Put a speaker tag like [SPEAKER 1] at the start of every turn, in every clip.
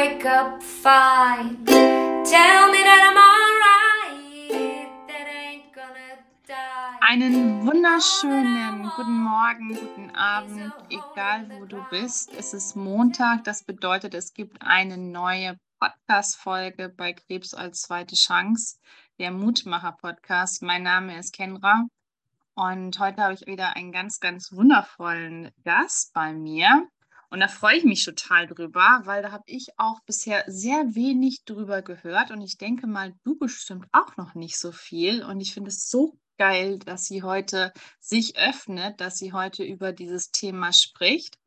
[SPEAKER 1] wake up fine. Tell me that I'm alright. That ain't gonna die.
[SPEAKER 2] Einen wunderschönen guten Morgen, guten Abend, egal wo du bist. Es ist Montag, das bedeutet, es gibt eine neue Podcast-Folge bei Krebs als zweite Chance, der Mutmacher-Podcast. Mein Name ist Kendra und heute habe ich wieder einen ganz, ganz wundervollen Gast bei mir. Und da freue ich mich total drüber, weil da habe ich auch bisher sehr wenig drüber gehört. Und ich denke mal, du bestimmt auch noch nicht so viel. Und ich finde es so geil, dass sie heute sich öffnet, dass sie heute über dieses Thema spricht.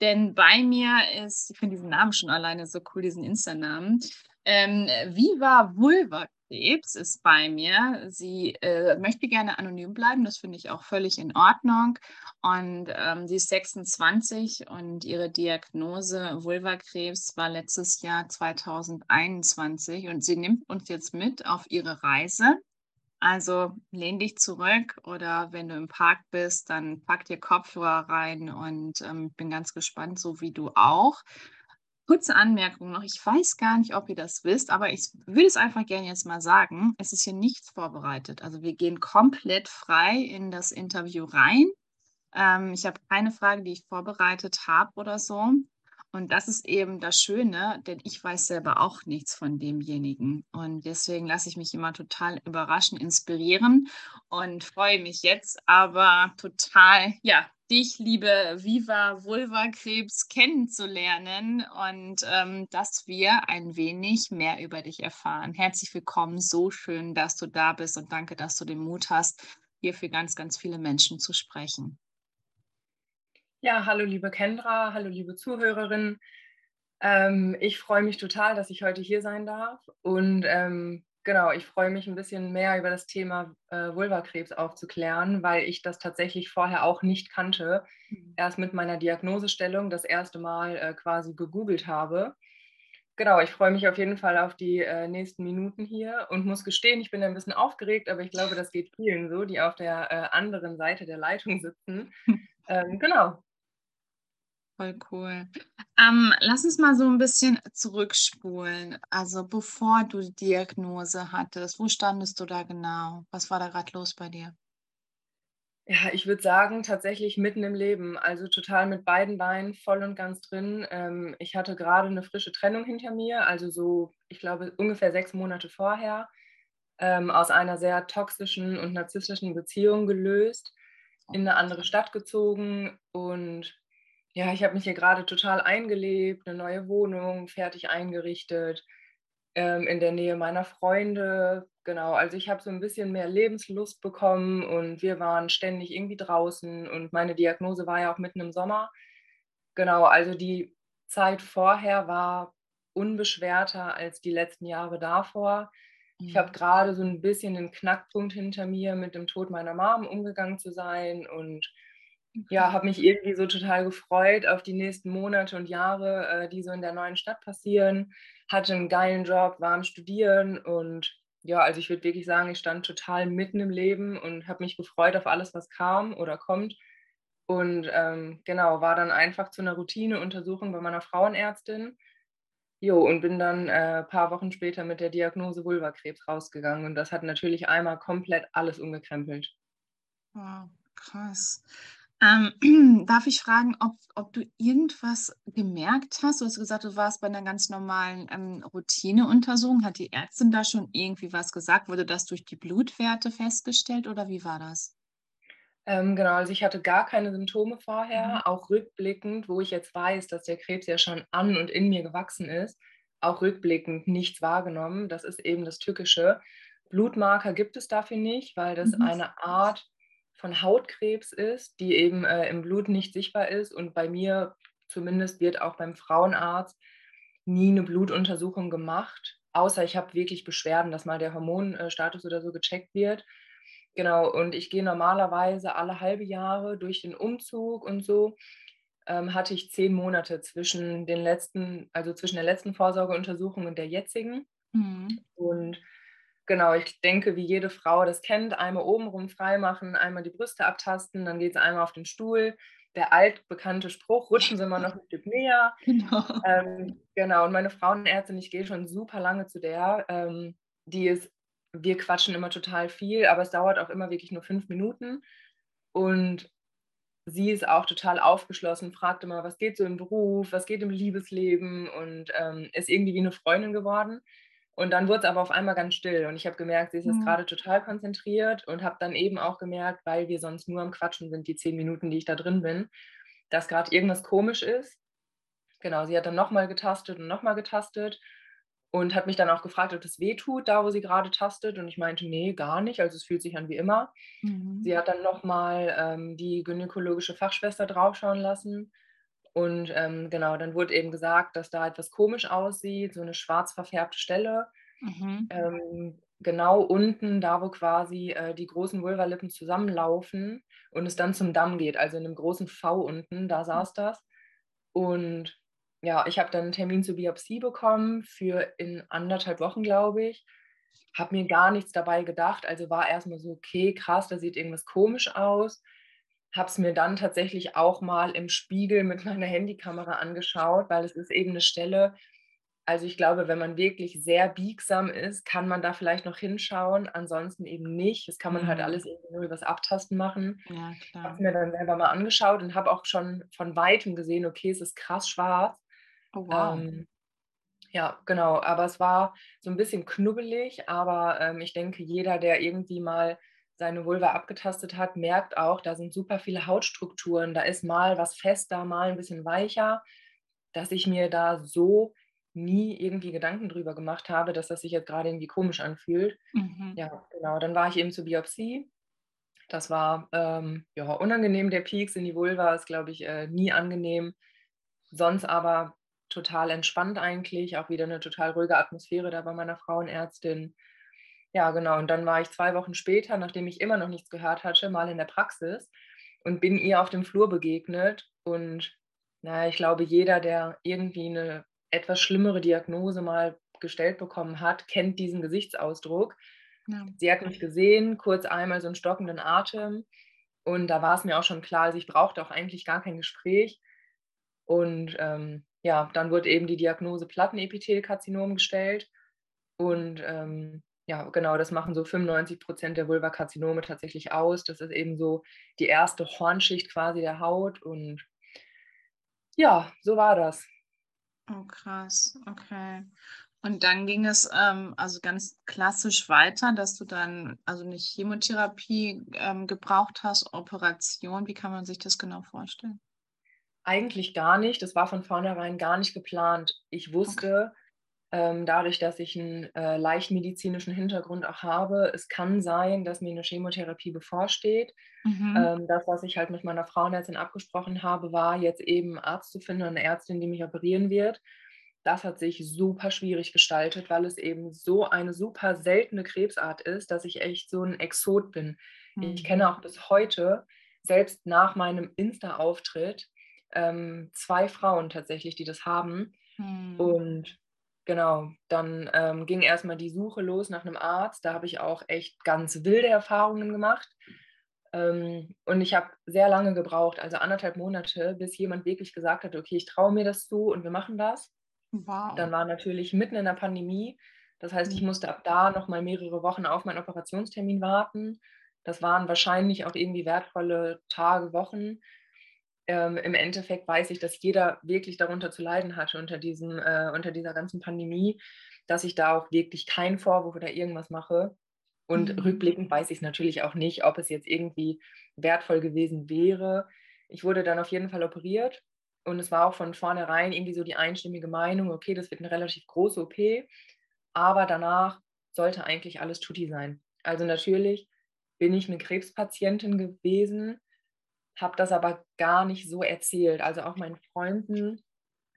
[SPEAKER 2] Denn bei mir ist, ich finde diesen Namen schon alleine so cool, diesen Insta-Namen. Ähm, Viva Vulva Krebs ist bei mir. Sie äh, möchte gerne anonym bleiben, das finde ich auch völlig in Ordnung. Und ähm, sie ist 26 und ihre Diagnose Vulvakrebs war letztes Jahr 2021 und sie nimmt uns jetzt mit auf ihre Reise. Also lehn dich zurück oder wenn du im Park bist, dann pack dir Kopfhörer rein und ähm, bin ganz gespannt, so wie du auch. Kurze Anmerkung noch, ich weiß gar nicht, ob ihr das wisst, aber ich würde es einfach gerne jetzt mal sagen. Es ist hier nichts vorbereitet. Also wir gehen komplett frei in das Interview rein. Ähm, ich habe keine Frage, die ich vorbereitet habe oder so. Und das ist eben das Schöne, denn ich weiß selber auch nichts von demjenigen. Und deswegen lasse ich mich immer total überraschen, inspirieren und freue mich jetzt aber total, ja, dich, liebe Viva Vulva Krebs, kennenzulernen und ähm, dass wir ein wenig mehr über dich erfahren. Herzlich willkommen, so schön, dass du da bist und danke, dass du den Mut hast, hier für ganz, ganz viele Menschen zu sprechen.
[SPEAKER 3] Ja, hallo liebe Kendra, hallo liebe Zuhörerinnen. Ähm, ich freue mich total, dass ich heute hier sein darf und ähm, Genau, ich freue mich ein bisschen mehr über das Thema äh, Vulvakrebs aufzuklären, weil ich das tatsächlich vorher auch nicht kannte. Mhm. Erst mit meiner Diagnosestellung das erste Mal äh, quasi gegoogelt habe. Genau, ich freue mich auf jeden Fall auf die äh, nächsten Minuten hier und muss gestehen, ich bin ein bisschen aufgeregt, aber ich glaube, das geht vielen so, die auf der äh, anderen Seite der Leitung sitzen. Ähm, genau,
[SPEAKER 2] Voll cool. Ähm, lass uns mal so ein bisschen zurückspulen. Also bevor du die Diagnose hattest, wo standest du da genau? Was war da gerade los bei dir?
[SPEAKER 3] Ja, ich würde sagen, tatsächlich mitten im Leben, also total mit beiden Beinen voll und ganz drin. Ähm, ich hatte gerade eine frische Trennung hinter mir, also so, ich glaube, ungefähr sechs Monate vorher, ähm, aus einer sehr toxischen und narzisstischen Beziehung gelöst, in eine andere Stadt gezogen und ja, ich habe mich hier gerade total eingelebt, eine neue Wohnung fertig eingerichtet, ähm, in der Nähe meiner Freunde. Genau, also ich habe so ein bisschen mehr Lebenslust bekommen und wir waren ständig irgendwie draußen und meine Diagnose war ja auch mitten im Sommer. Genau, also die Zeit vorher war unbeschwerter als die letzten Jahre davor. Ich habe mhm. gerade so ein bisschen den Knackpunkt hinter mir, mit dem Tod meiner Mom umgegangen zu sein und ja, habe mich irgendwie so total gefreut auf die nächsten Monate und Jahre, äh, die so in der neuen Stadt passieren. Hatte einen geilen Job, war am Studieren und ja, also ich würde wirklich sagen, ich stand total mitten im Leben und habe mich gefreut auf alles, was kam oder kommt. Und ähm, genau, war dann einfach zu einer Routineuntersuchung bei meiner Frauenärztin. Jo, und bin dann ein äh, paar Wochen später mit der Diagnose Vulvakrebs rausgegangen. Und das hat natürlich einmal komplett alles umgekrempelt.
[SPEAKER 2] Wow, krass. Ähm, darf ich fragen, ob, ob du irgendwas gemerkt hast? Du hast gesagt, du warst bei einer ganz normalen ähm, Routineuntersuchung. Hat die Ärztin da schon irgendwie was gesagt? Wurde das durch die Blutwerte festgestellt oder wie war das?
[SPEAKER 3] Ähm, genau, also ich hatte gar keine Symptome vorher, mhm. auch rückblickend, wo ich jetzt weiß, dass der Krebs ja schon an und in mir gewachsen ist, auch rückblickend nichts wahrgenommen. Das ist eben das Tückische. Blutmarker gibt es dafür nicht, weil das mhm. eine Art von Hautkrebs ist, die eben äh, im Blut nicht sichtbar ist. Und bei mir zumindest wird auch beim Frauenarzt nie eine Blutuntersuchung gemacht, außer ich habe wirklich Beschwerden, dass mal der Hormonstatus oder so gecheckt wird. Genau, und ich gehe normalerweise alle halbe Jahre durch den Umzug und so. Ähm, hatte ich zehn Monate zwischen den letzten, also zwischen der letzten Vorsorgeuntersuchung und der jetzigen. Mhm. Und Genau, ich denke, wie jede Frau das kennt, einmal obenrum freimachen, einmal die Brüste abtasten, dann geht es einmal auf den Stuhl, der altbekannte Spruch, rutschen Sie mal noch ein Stück näher. Genau. Ähm, genau, und meine Frauenärztin, ich gehe schon super lange zu der, ähm, die ist, wir quatschen immer total viel, aber es dauert auch immer wirklich nur fünf Minuten. Und sie ist auch total aufgeschlossen, fragt immer, was geht so im Beruf, was geht im Liebesleben und ähm, ist irgendwie wie eine Freundin geworden. Und dann wurde es aber auf einmal ganz still und ich habe gemerkt, sie ist jetzt mhm. gerade total konzentriert und habe dann eben auch gemerkt, weil wir sonst nur am Quatschen sind, die zehn Minuten, die ich da drin bin, dass gerade irgendwas komisch ist. Genau, sie hat dann nochmal getastet und nochmal getastet und hat mich dann auch gefragt, ob das weh tut, da wo sie gerade tastet. Und ich meinte, nee, gar nicht. Also es fühlt sich an wie immer. Mhm. Sie hat dann nochmal ähm, die gynäkologische Fachschwester draufschauen lassen und ähm, genau, dann wurde eben gesagt, dass da etwas komisch aussieht, so eine schwarz verfärbte Stelle. Mhm. Ähm, genau unten, da wo quasi äh, die großen Vulvalippen zusammenlaufen und es dann zum Damm geht, also in einem großen V unten, da saß das. Und ja, ich habe dann einen Termin zur Biopsie bekommen für in anderthalb Wochen, glaube ich. Habe mir gar nichts dabei gedacht, also war erstmal so, okay, krass, da sieht irgendwas komisch aus habe es mir dann tatsächlich auch mal im Spiegel mit meiner Handykamera angeschaut, weil es ist eben eine Stelle, also ich glaube, wenn man wirklich sehr biegsam ist, kann man da vielleicht noch hinschauen, ansonsten eben nicht. Das kann man halt mhm. halt alles irgendwie nur übers Abtasten machen. Ja, klar. Habe mir dann selber mal angeschaut und habe auch schon von weitem gesehen, okay, es ist krass schwarz. Oh, wow. Ähm, ja, genau. Aber es war so ein bisschen knubbelig, aber ähm, ich denke, jeder, der irgendwie mal seine Vulva abgetastet hat, merkt auch, da sind super viele Hautstrukturen. Da ist mal was fester, mal ein bisschen weicher, dass ich mir da so nie irgendwie Gedanken drüber gemacht habe, dass das sich jetzt gerade irgendwie komisch anfühlt. Mhm. Ja, genau. Dann war ich eben zur Biopsie. Das war ähm, ja, unangenehm. Der Peaks in die Vulva ist, glaube ich, äh, nie angenehm. Sonst aber total entspannt eigentlich. Auch wieder eine total ruhige Atmosphäre da bei meiner Frauenärztin. Ja, genau. Und dann war ich zwei Wochen später, nachdem ich immer noch nichts gehört hatte, mal in der Praxis und bin ihr auf dem Flur begegnet. Und naja, ich glaube, jeder, der irgendwie eine etwas schlimmere Diagnose mal gestellt bekommen hat, kennt diesen Gesichtsausdruck. Ja. Sie hat mich gesehen, kurz einmal so einen stockenden Atem. Und da war es mir auch schon klar, also ich brauchte auch eigentlich gar kein Gespräch. Und ähm, ja, dann wurde eben die Diagnose Plattenepithelkarzinom gestellt. Und ähm, ja, genau, das machen so 95 Prozent der Vulvakarzinome tatsächlich aus. Das ist eben so die erste Hornschicht quasi der Haut und ja, so war das.
[SPEAKER 2] Oh, krass, okay. Und dann ging es ähm, also ganz klassisch weiter, dass du dann also nicht Chemotherapie ähm, gebraucht hast, Operation. Wie kann man sich das genau vorstellen?
[SPEAKER 3] Eigentlich gar nicht. Das war von vornherein gar nicht geplant. Ich wusste, okay dadurch, dass ich einen äh, leicht medizinischen Hintergrund auch habe, es kann sein, dass mir eine Chemotherapie bevorsteht. Mhm. Ähm, das, was ich halt mit meiner Frauenärztin abgesprochen habe, war jetzt eben Arzt zu finden, eine Ärztin, die mich operieren wird. Das hat sich super schwierig gestaltet, weil es eben so eine super seltene Krebsart ist, dass ich echt so ein Exot bin. Mhm. Ich kenne auch bis heute, selbst nach meinem Insta-Auftritt, ähm, zwei Frauen tatsächlich, die das haben. Mhm. Und Genau, dann ähm, ging erstmal die Suche los nach einem Arzt. Da habe ich auch echt ganz wilde Erfahrungen gemacht. Ähm, und ich habe sehr lange gebraucht, also anderthalb Monate, bis jemand wirklich gesagt hat, okay, ich traue mir das zu und wir machen das. Wow. Dann war natürlich mitten in der Pandemie. Das heißt, ich mhm. musste ab da nochmal mehrere Wochen auf meinen Operationstermin warten. Das waren wahrscheinlich auch irgendwie wertvolle Tage, Wochen ähm, im Endeffekt weiß ich, dass jeder wirklich darunter zu leiden hatte unter, diesem, äh, unter dieser ganzen Pandemie, dass ich da auch wirklich keinen Vorwurf oder irgendwas mache. Und mhm. rückblickend weiß ich es natürlich auch nicht, ob es jetzt irgendwie wertvoll gewesen wäre. Ich wurde dann auf jeden Fall operiert und es war auch von vornherein irgendwie so die einstimmige Meinung, okay, das wird eine relativ große OP, aber danach sollte eigentlich alles tutti sein. Also natürlich bin ich eine Krebspatientin gewesen, habe das aber gar nicht so erzählt. Also auch meinen Freunden.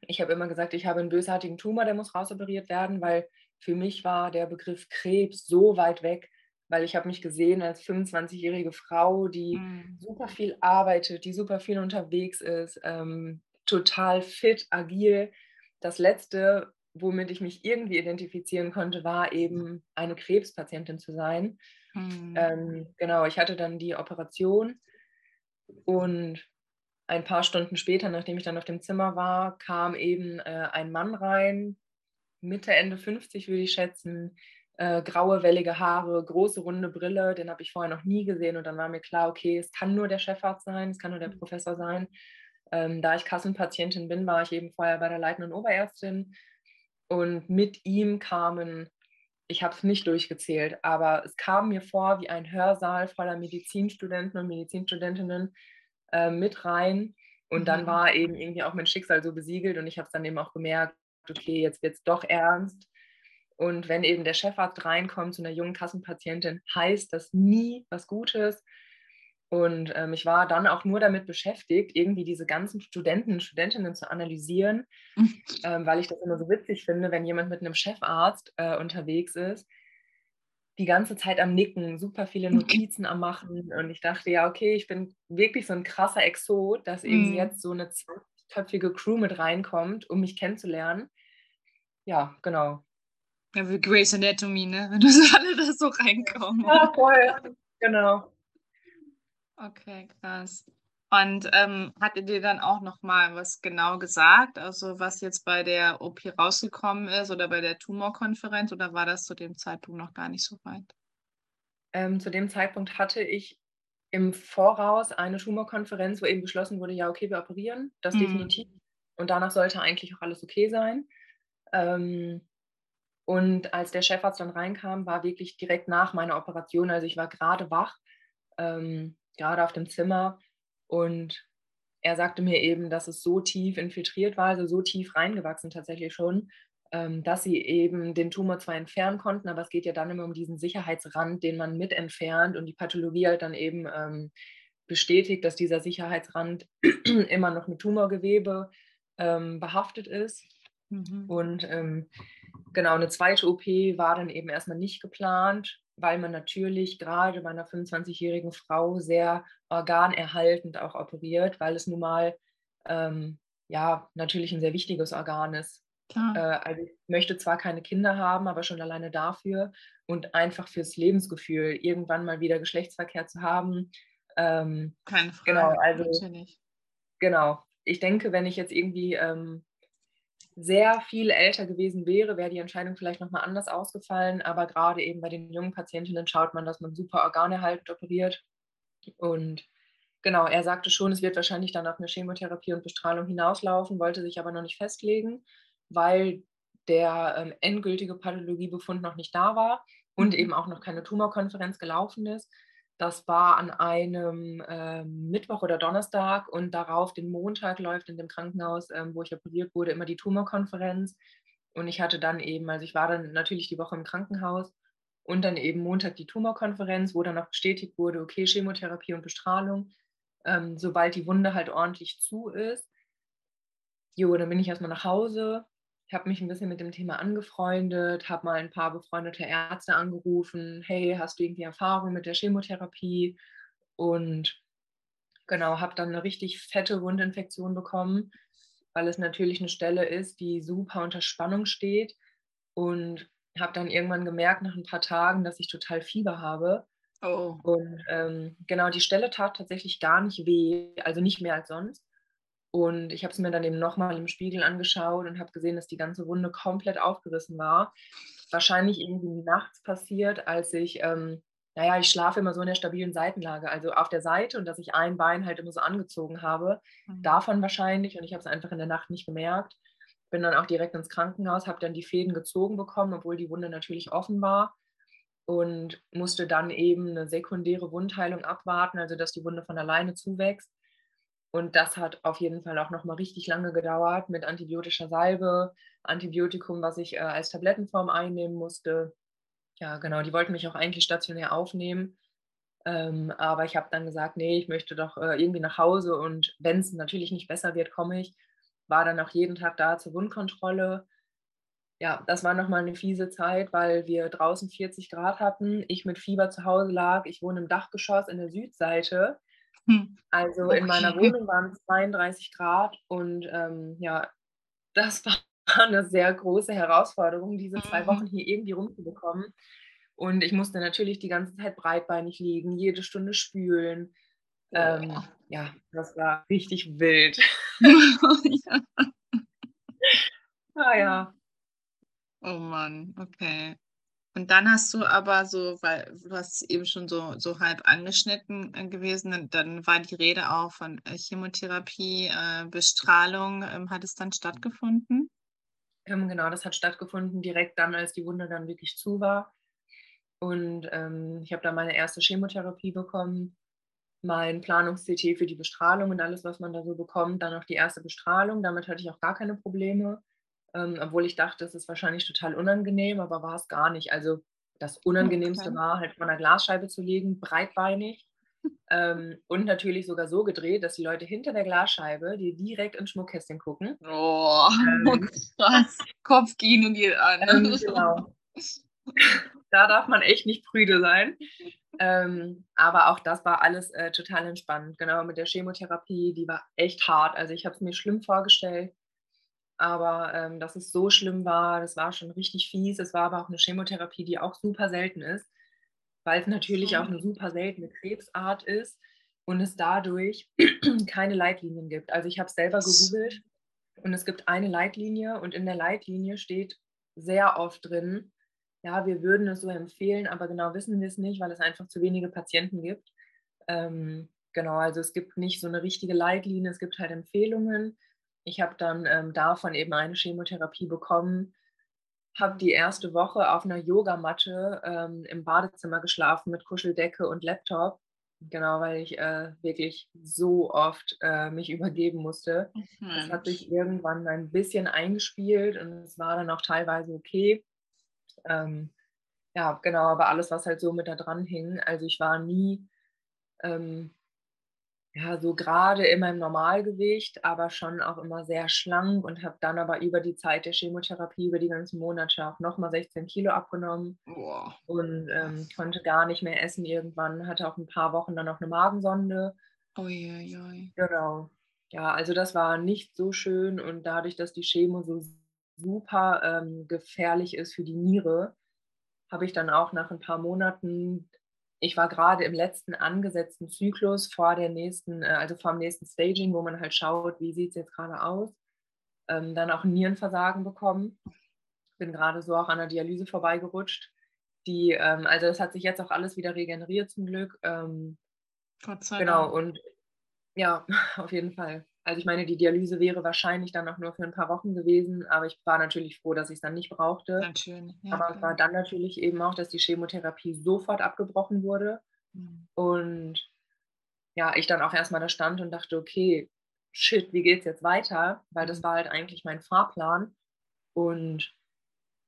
[SPEAKER 3] Ich habe immer gesagt, ich habe einen bösartigen Tumor, der muss rausoperiert werden, weil für mich war der Begriff Krebs so weit weg, weil ich habe mich gesehen als 25-jährige Frau, die mhm. super viel arbeitet, die super viel unterwegs ist, ähm, total fit, agil. Das Letzte, womit ich mich irgendwie identifizieren konnte, war eben eine Krebspatientin zu sein. Mhm. Ähm, genau, ich hatte dann die Operation und ein paar Stunden später, nachdem ich dann auf dem Zimmer war, kam eben äh, ein Mann rein, Mitte, Ende 50 würde ich schätzen, äh, graue, wellige Haare, große, runde Brille, den habe ich vorher noch nie gesehen und dann war mir klar, okay, es kann nur der Chefarzt sein, es kann nur der mhm. Professor sein. Ähm, da ich Kassenpatientin bin, war ich eben vorher bei der leitenden Oberärztin und mit ihm kamen, ich habe es nicht durchgezählt, aber es kam mir vor wie ein Hörsaal voller Medizinstudenten und Medizinstudentinnen äh, mit rein. Und mhm. dann war eben irgendwie auch mein Schicksal so besiegelt und ich habe es dann eben auch gemerkt, okay, jetzt wird es doch ernst. Und wenn eben der Chefarzt reinkommt zu einer jungen Kassenpatientin, heißt das nie was Gutes. Und ähm, ich war dann auch nur damit beschäftigt, irgendwie diese ganzen Studenten und Studentinnen zu analysieren, ähm, weil ich das immer so witzig finde, wenn jemand mit einem Chefarzt äh, unterwegs ist, die ganze Zeit am Nicken, super viele Notizen am Machen. Und ich dachte, ja, okay, ich bin wirklich so ein krasser Exot, dass eben mm. jetzt so eine 20-köpfige Crew mit reinkommt, um mich kennenzulernen. Ja, genau.
[SPEAKER 2] Ja, wie Grace Anatomy, ne? Wenn das alle da so reinkommen.
[SPEAKER 3] Ja, voll. Genau.
[SPEAKER 2] Okay, krass. Und ähm, hat er dir dann auch noch mal was genau gesagt, also was jetzt bei der OP rausgekommen ist oder bei der Tumorkonferenz oder war das zu dem Zeitpunkt noch gar nicht so weit?
[SPEAKER 3] Ähm, zu dem Zeitpunkt hatte ich im Voraus eine Tumorkonferenz, wo eben beschlossen wurde, ja, okay, wir operieren, das mhm. definitiv. Und danach sollte eigentlich auch alles okay sein. Ähm, und als der Chefarzt dann reinkam, war wirklich direkt nach meiner Operation, also ich war gerade wach, ähm, gerade auf dem Zimmer und er sagte mir eben, dass es so tief infiltriert war, also so tief reingewachsen tatsächlich schon, ähm, dass sie eben den Tumor zwar entfernen konnten, aber es geht ja dann immer um diesen Sicherheitsrand, den man mit entfernt und die Pathologie halt dann eben ähm, bestätigt, dass dieser Sicherheitsrand immer noch mit Tumorgewebe ähm, behaftet ist. Mhm. Und ähm, genau, eine zweite OP war dann eben erstmal nicht geplant, weil man natürlich gerade bei einer 25-jährigen Frau sehr organerhaltend auch operiert, weil es nun mal ähm, ja natürlich ein sehr wichtiges Organ ist. Äh, also ich möchte zwar keine Kinder haben, aber schon alleine dafür und einfach fürs Lebensgefühl, irgendwann mal wieder Geschlechtsverkehr zu haben.
[SPEAKER 2] Ähm, keine Frage.
[SPEAKER 3] Genau, also natürlich. genau. Ich denke, wenn ich jetzt irgendwie ähm, sehr viel älter gewesen wäre, wäre die Entscheidung vielleicht nochmal anders ausgefallen. Aber gerade eben bei den jungen Patientinnen schaut man, dass man super organerhaltend operiert. Und genau, er sagte schon, es wird wahrscheinlich dann auf eine Chemotherapie und Bestrahlung hinauslaufen, wollte sich aber noch nicht festlegen, weil der ähm, endgültige Pathologiebefund noch nicht da war und mhm. eben auch noch keine Tumorkonferenz gelaufen ist. Das war an einem äh, Mittwoch oder Donnerstag und darauf den Montag läuft in dem Krankenhaus, ähm, wo ich operiert wurde, immer die Tumorkonferenz. Und ich hatte dann eben, also ich war dann natürlich die Woche im Krankenhaus und dann eben Montag die Tumorkonferenz, wo dann auch bestätigt wurde, okay, Chemotherapie und Bestrahlung, ähm, sobald die Wunde halt ordentlich zu ist. Jo, dann bin ich erstmal nach Hause, ich habe mich ein bisschen mit dem Thema angefreundet, habe mal ein paar befreundete Ärzte angerufen. Hey, hast du irgendwie Erfahrung mit der Chemotherapie? Und genau, habe dann eine richtig fette Wundinfektion bekommen, weil es natürlich eine Stelle ist, die super unter Spannung steht. Und habe dann irgendwann gemerkt, nach ein paar Tagen, dass ich total Fieber habe. Oh. Und ähm, genau, die Stelle tat tatsächlich gar nicht weh, also nicht mehr als sonst. Und ich habe es mir dann eben nochmal im Spiegel angeschaut und habe gesehen, dass die ganze Wunde komplett aufgerissen war. Wahrscheinlich irgendwie nachts passiert, als ich, ähm, naja, ich schlafe immer so in der stabilen Seitenlage, also auf der Seite und dass ich ein Bein halt immer so angezogen habe. Mhm. Davon wahrscheinlich und ich habe es einfach in der Nacht nicht gemerkt. Bin dann auch direkt ins Krankenhaus, habe dann die Fäden gezogen bekommen, obwohl die Wunde natürlich offen war und musste dann eben eine sekundäre Wundheilung abwarten, also dass die Wunde von alleine zuwächst. Und das hat auf jeden Fall auch nochmal richtig lange gedauert mit antibiotischer Salbe, Antibiotikum, was ich äh, als Tablettenform einnehmen musste. Ja, genau, die wollten mich auch eigentlich stationär aufnehmen. Ähm, aber ich habe dann gesagt, nee, ich möchte doch äh, irgendwie nach Hause und wenn es natürlich nicht besser wird, komme ich. War dann auch jeden Tag da zur Wundkontrolle. Ja, das war nochmal eine fiese Zeit, weil wir draußen 40 Grad hatten, ich mit Fieber zu Hause lag. Ich wohne im Dachgeschoss in der Südseite hm. Also okay. in meiner Wohnung waren es 32 Grad und ähm, ja, das war eine sehr große Herausforderung, diese zwei mhm. Wochen hier irgendwie rumzubekommen. Und ich musste natürlich die ganze Zeit breitbeinig liegen, jede Stunde spülen. Ähm, ja, das war richtig wild.
[SPEAKER 2] ja.
[SPEAKER 3] Ah ja.
[SPEAKER 2] Oh Mann, okay. Und dann hast du aber so, weil du hast eben schon so, so halb angeschnitten äh, gewesen, dann, war die Rede auch von äh, Chemotherapie, äh, Bestrahlung. Ähm, hat es dann stattgefunden?
[SPEAKER 3] Ähm, genau, das hat stattgefunden direkt dann, als die Wunde dann wirklich zu war. Und ähm, ich habe dann meine erste Chemotherapie bekommen, mein Planungs-CT für die Bestrahlung und alles, was man da so bekommt. Dann noch die erste Bestrahlung. Damit hatte ich auch gar keine Probleme. Ähm, obwohl ich dachte, es ist wahrscheinlich total unangenehm, aber war es gar nicht. Also das Unangenehmste
[SPEAKER 2] Okay.
[SPEAKER 3] war, halt vor einer Glasscheibe zu liegen, breitbeinig. Ähm, und natürlich sogar so gedreht, dass die Leute hinter der Glasscheibe dir direkt ins Schmuckkästchen gucken.
[SPEAKER 2] Oh,
[SPEAKER 3] Ähm,
[SPEAKER 2] krass. Kopfkino geht an.
[SPEAKER 3] Ähm, genau. Da darf man echt nicht prüde sein. Ähm, aber auch das war alles äh, total entspannt. Genau, mit der Chemotherapie, die war echt hart. Also ich habe es mir schlimm vorgestellt. Aber ähm, dass es so schlimm war, das war schon richtig fies. Es war aber auch eine Chemotherapie, die auch super selten ist, weil es natürlich auch eine super seltene Krebsart ist und es dadurch keine Leitlinien gibt. Also ich habe es selber gegoogelt und es gibt eine Leitlinie und in der Leitlinie steht sehr oft drin, ja, wir würden es so empfehlen, aber genau wissen wir es nicht, weil es einfach zu wenige Patienten gibt. Ähm, genau, also es gibt nicht so eine richtige Leitlinie, es gibt halt Empfehlungen. Ich habe dann ähm, davon eben eine Chemotherapie bekommen, habe die erste Woche auf einer Yogamatte ähm, im Badezimmer geschlafen mit Kuscheldecke und Laptop. Genau, weil ich äh, wirklich so oft äh, mich übergeben musste. Das hat sich irgendwann ein bisschen eingespielt und es war dann auch teilweise okay. Ähm, ja, genau, aber alles, was halt so mit da dran hing. Also ich war nie ähm, ja, so gerade in meinem Normalgewicht, aber schon auch immer sehr schlank und habe dann aber über die Zeit der Chemotherapie, über die ganzen Monate auch nochmal 16 Kilo abgenommen
[SPEAKER 2] Boah.
[SPEAKER 3] und ähm, konnte gar nicht mehr essen irgendwann, hatte auch ein paar Wochen dann noch eine Magensonde.
[SPEAKER 2] Uiuiui.
[SPEAKER 3] Genau. Ja, also das war nicht so schön und dadurch, dass die Chemo so super ähm, gefährlich ist für die Niere, habe ich dann auch nach ein paar Monaten, ich war gerade im letzten angesetzten Zyklus vor der nächsten, äh, also vor dem nächsten Staging, wo man halt schaut, wie sieht es jetzt gerade aus, ähm, dann auch Nierenversagen bekommen. Bin gerade so auch an der Dialyse vorbeigerutscht. Die, ähm, also das hat sich jetzt auch alles wieder regeneriert zum Glück. Ähm,
[SPEAKER 2] Gott sei
[SPEAKER 3] Genau,
[SPEAKER 2] Dank.
[SPEAKER 3] und ja, auf jeden Fall. Also ich meine, die Dialyse wäre wahrscheinlich dann auch nur für ein paar Wochen gewesen, aber ich war natürlich froh, dass ich es dann nicht brauchte.
[SPEAKER 2] Natürlich. Ja,
[SPEAKER 3] aber es war dann natürlich eben auch, dass die Chemotherapie sofort abgebrochen wurde
[SPEAKER 2] Mhm.
[SPEAKER 3] und ja, ich dann auch erstmal da stand und dachte, okay, shit, wie geht's jetzt weiter? Weil das
[SPEAKER 2] Mhm.
[SPEAKER 3] war halt eigentlich mein Fahrplan. Und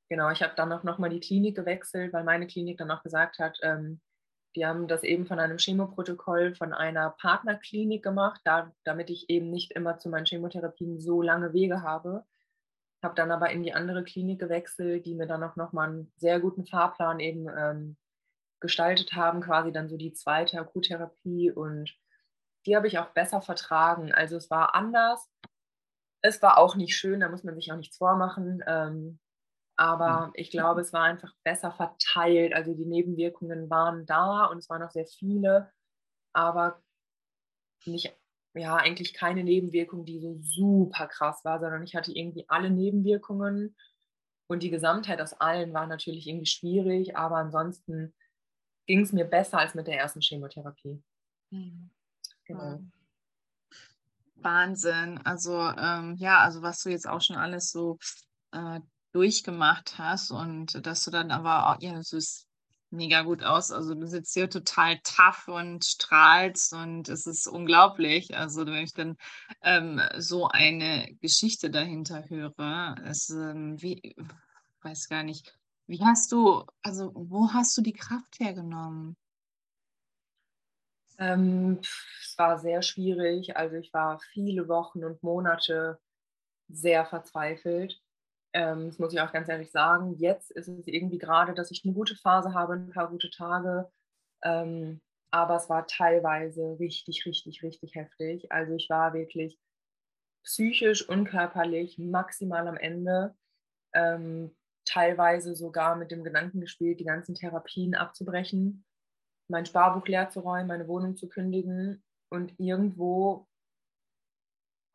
[SPEAKER 3] genau, ich habe dann auch nochmal die Klinik gewechselt, weil meine Klinik dann auch gesagt hat, ähm, die haben das eben von einem Chemoprotokoll von einer Partnerklinik gemacht, da, damit ich eben nicht immer zu meinen Chemotherapien so lange Wege habe. Habe dann aber in die andere Klinik gewechselt, die mir dann auch nochmal einen sehr guten Fahrplan eben ähm, gestaltet haben, quasi dann so die zweite Akuttherapie und die habe ich auch besser vertragen. Also es war anders. Es war auch nicht schön, da muss man sich auch nichts vormachen. Ähm, aber ich glaube, es war einfach besser verteilt. Also die Nebenwirkungen waren da und es waren auch sehr viele, aber nicht, ja, eigentlich keine Nebenwirkung, die so super krass war, sondern ich hatte irgendwie alle Nebenwirkungen und die Gesamtheit aus allen war natürlich irgendwie schwierig, aber ansonsten ging es mir besser als mit der ersten Chemotherapie.
[SPEAKER 2] Mhm.
[SPEAKER 3] Genau.
[SPEAKER 2] Wahnsinn. Also ähm, ja, also was du jetzt auch schon alles so äh, durchgemacht hast und dass du dann aber auch, ja, du siehst mega gut aus. Also du sitzt hier total tough und strahlst und es ist unglaublich. Also wenn ich dann ähm, so eine Geschichte dahinter höre, es, ähm, wie, weiß gar nicht, wie hast du, also wo hast du die Kraft hergenommen?
[SPEAKER 3] Ähm, es war sehr schwierig. Also ich war viele Wochen und Monate sehr verzweifelt. Ähm, das muss ich auch ganz ehrlich sagen. Jetzt ist es irgendwie gerade, dass ich eine gute Phase habe, ein paar gute Tage. Ähm, aber es war teilweise richtig, richtig, richtig heftig. Also ich war wirklich psychisch und körperlich maximal am Ende. Ähm, teilweise sogar mit dem Gedanken gespielt, die ganzen Therapien abzubrechen, mein Sparbuch leer zu räumen, meine Wohnung zu kündigen. und irgendwo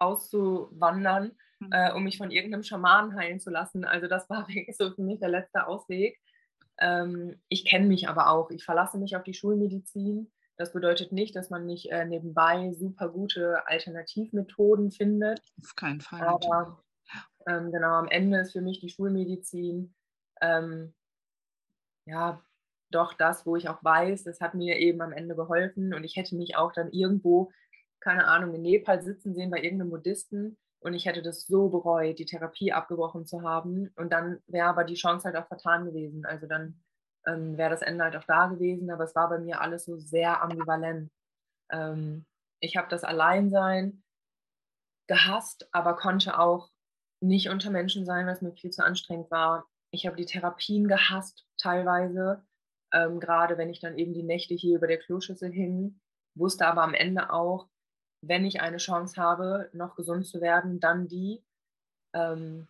[SPEAKER 3] auszuwandern, mhm. äh, um mich von irgendeinem Schamanen heilen zu lassen. Also das war wirklich so für mich der letzte Ausweg. Ähm, ich kenne mich aber auch. Ich verlasse mich auf die Schulmedizin. Das bedeutet nicht, dass man nicht äh, nebenbei super gute Alternativmethoden findet.
[SPEAKER 2] Auf keinen Fall.
[SPEAKER 3] Aber ähm, genau, am Ende ist für mich die Schulmedizin ähm, ja doch das, wo ich auch weiß, das hat mir eben am Ende geholfen und ich hätte mich auch dann irgendwo, keine Ahnung, in Nepal sitzen sehen bei irgendeinem Buddhisten und ich hätte das so bereut, die Therapie abgebrochen zu haben und dann wäre aber die Chance halt auch vertan gewesen. Also dann ähm, wäre das Ende halt auch da gewesen, aber es war bei mir alles so sehr ambivalent. Ähm, ich habe das Alleinsein gehasst, aber konnte auch nicht unter Menschen sein, was mir viel zu anstrengend war. Ich habe die Therapien gehasst teilweise, ähm, gerade wenn ich dann eben die Nächte hier über der Kloschüssel hing, wusste aber am Ende auch, wenn ich eine Chance habe, noch gesund zu werden, dann die. Ähm,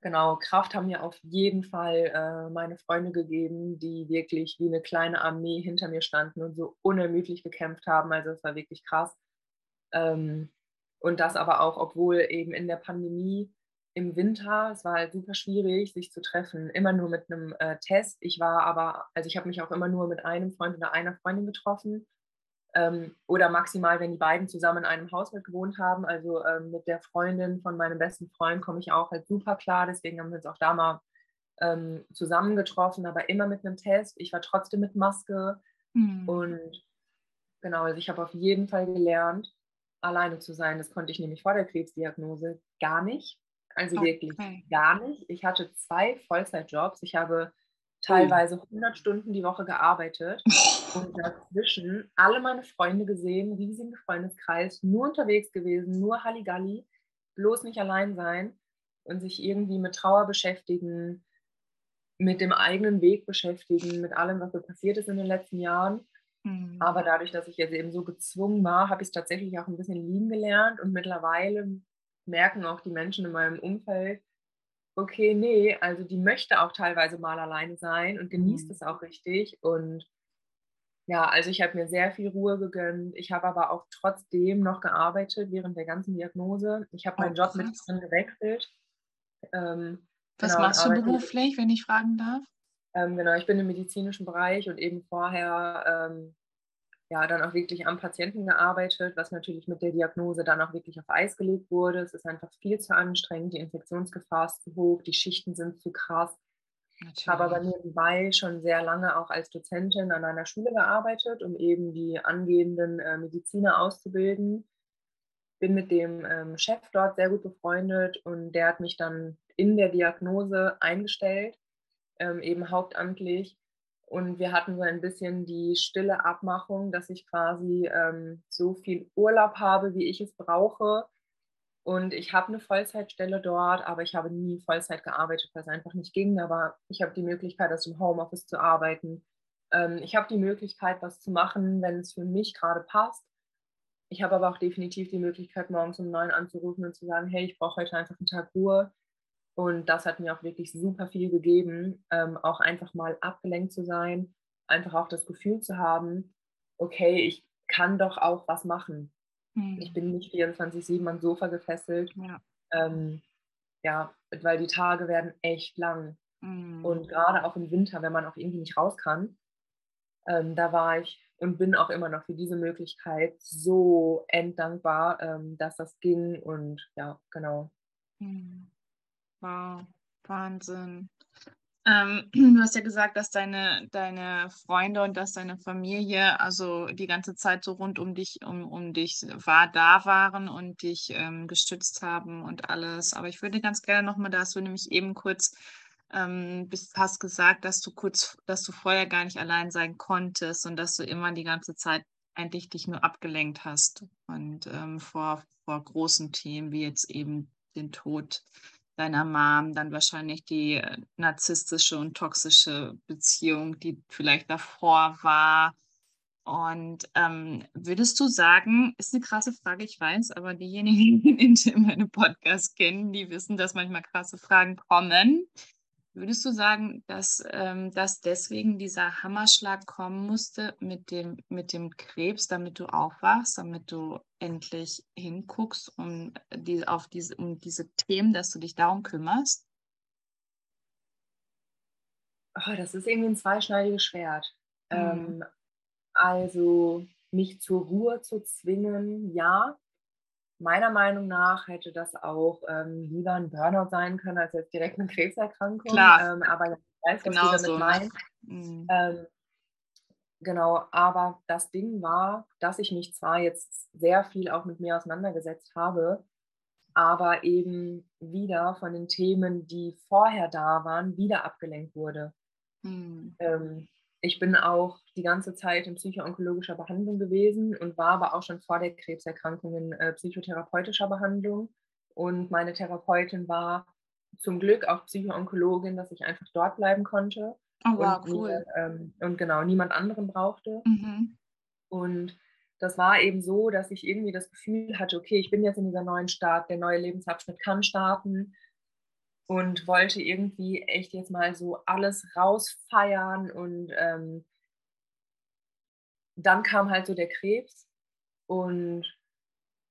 [SPEAKER 3] genau, Kraft haben mir auf jeden Fall äh, meine Freunde gegeben, die wirklich wie eine kleine Armee hinter mir standen und so unermüdlich gekämpft haben. Also es war wirklich krass. Ähm, und das aber auch, obwohl eben in der Pandemie im Winter, es war halt super schwierig, sich zu treffen, immer nur mit einem äh, Test. Ich war aber, also ich habe mich auch immer nur mit einem Freund oder einer Freundin getroffen. Ähm, oder maximal, wenn die beiden zusammen in einem Haushalt gewohnt haben. Also ähm, mit der Freundin von meinem besten Freund komme ich auch halt super klar. Deswegen haben wir uns auch da mal ähm, zusammengetroffen, aber immer mit einem Test. Ich war trotzdem mit Maske. Mhm. Und genau, also ich habe auf jeden Fall gelernt, alleine zu sein. Das konnte ich nämlich vor der Krebsdiagnose gar nicht. Also okay. wirklich gar nicht. Ich hatte zwei Vollzeitjobs. Ich habe teilweise 100 Stunden die Woche gearbeitet und dazwischen alle meine Freunde gesehen, riesigen Freundeskreis, nur unterwegs gewesen, nur Halligalli, bloß nicht allein sein und sich irgendwie mit Trauer beschäftigen, mit dem eigenen Weg beschäftigen, mit allem, was so passiert ist in den letzten Jahren. Mhm. Aber dadurch, dass ich jetzt eben so gezwungen war, habe ich es tatsächlich auch ein bisschen lieben gelernt und mittlerweile merken auch die Menschen in meinem Umfeld, okay, nee, also die möchte auch teilweise mal alleine sein und genießt mhm. es auch richtig. Und ja, also ich habe mir sehr viel Ruhe gegönnt. Ich habe aber auch trotzdem noch gearbeitet während der ganzen Diagnose. Ich habe meinen oh, Job mit drin gewechselt.
[SPEAKER 2] Ähm, Was genau, machst du beruflich, wenn ich fragen darf?
[SPEAKER 3] Ähm, genau, ich bin im medizinischen Bereich und eben vorher ähm, ja, dann auch wirklich am Patienten gearbeitet, was natürlich mit der Diagnose dann auch wirklich auf Eis gelegt wurde. Es ist einfach viel zu anstrengend, die Infektionsgefahr ist zu hoch, die Schichten sind zu krass. Ich habe aber nebenbei schon sehr lange auch als Dozentin an einer Schule gearbeitet, um eben die angehenden äh, Mediziner auszubilden. Bin mit dem ähm, Chef dort sehr gut befreundet und der hat mich dann in der Diagnose eingestellt, ähm, eben hauptamtlich und wir hatten so ein bisschen die stille Abmachung, dass ich quasi ähm, so viel Urlaub habe, wie ich es brauche. Und ich habe eine Vollzeitstelle dort, aber ich habe nie Vollzeit gearbeitet, weil es einfach nicht ging. Aber ich habe die Möglichkeit, aus dem Homeoffice zu arbeiten. Ähm, ich habe die Möglichkeit, was zu machen, wenn es für mich gerade passt. Ich habe aber auch definitiv die Möglichkeit, morgens um neun anzurufen und zu sagen, hey, ich brauche heute einfach einen Tag Ruhe. Und das hat mir auch wirklich super viel gegeben, ähm, auch einfach mal abgelenkt zu sein, einfach auch das Gefühl zu haben, okay, ich kann doch auch was machen. Mhm. Ich bin nicht 24-7 am Sofa gefesselt. Ja. Ähm, ja, weil die Tage werden echt lang. Mhm. Und gerade auch im Winter, wenn man auch irgendwie nicht raus kann, ähm, da war ich und bin auch immer noch für diese Möglichkeit so enddankbar, ähm, dass das ging. Und ja, genau.
[SPEAKER 2] Mhm. Wow, Wahnsinn. Ähm, du hast ja gesagt, dass deine, deine Freunde und dass deine Familie also die ganze Zeit so rund um dich, um, um dich war, da waren und dich ähm, gestützt haben und alles. Aber ich würde ganz gerne nochmal, da hast du nämlich eben kurz ähm, bist, hast gesagt, dass du kurz, dass du vorher gar nicht allein sein konntest und dass du immer die ganze Zeit eigentlich dich nur abgelenkt hast und ähm, vor, vor großen Themen wie jetzt eben den Tod deiner Mom, dann wahrscheinlich die äh, narzisstische und toxische Beziehung, die vielleicht davor war. Und ähm, würdest du sagen, ist eine krasse Frage, ich weiß, aber diejenigen, die meine Podcasts kennen, die wissen, dass manchmal krasse Fragen kommen. Würdest du sagen, dass, ähm, dass deswegen dieser Hammerschlag kommen musste mit dem, mit dem Krebs, damit du aufwachst, damit du endlich hinguckst um die, auf diese, um diese Themen, dass du dich darum kümmerst?
[SPEAKER 3] Oh, das ist irgendwie ein zweischneidiges Schwert.
[SPEAKER 2] Mhm.
[SPEAKER 3] Ähm, also mich zur Ruhe zu zwingen, ja. Meiner Meinung nach hätte das auch ähm, lieber ein Burnout sein können als jetzt direkt eine Krebserkrankung.
[SPEAKER 2] Klar.
[SPEAKER 3] Ähm, aber ich weiß, was
[SPEAKER 2] Genau
[SPEAKER 3] du damit
[SPEAKER 2] so, ne? Mhm.
[SPEAKER 3] Ähm, genau, aber das Ding war, dass ich mich zwar jetzt sehr viel auch mit mir auseinandergesetzt habe, aber eben wieder von den Themen, die vorher da waren, wieder abgelenkt wurde.
[SPEAKER 2] Mhm.
[SPEAKER 3] Ich bin auch die ganze Zeit in psychoonkologischer Behandlung gewesen und war aber auch schon vor der Krebserkrankung in äh, psychotherapeutischer Behandlung. Und meine Therapeutin war zum Glück auch Psychoonkologin, dass ich einfach dort bleiben konnte
[SPEAKER 2] Oh, wow,
[SPEAKER 3] und,
[SPEAKER 2] cool.
[SPEAKER 3] ähm, und genau niemand anderen brauchte.
[SPEAKER 2] Mhm.
[SPEAKER 3] Und das war eben so, dass ich irgendwie das Gefühl hatte, okay, ich bin jetzt in dieser neuen Stadt, der neue Lebensabschnitt kann starten und wollte irgendwie echt jetzt mal so alles rausfeiern und ähm, dann kam halt so der Krebs und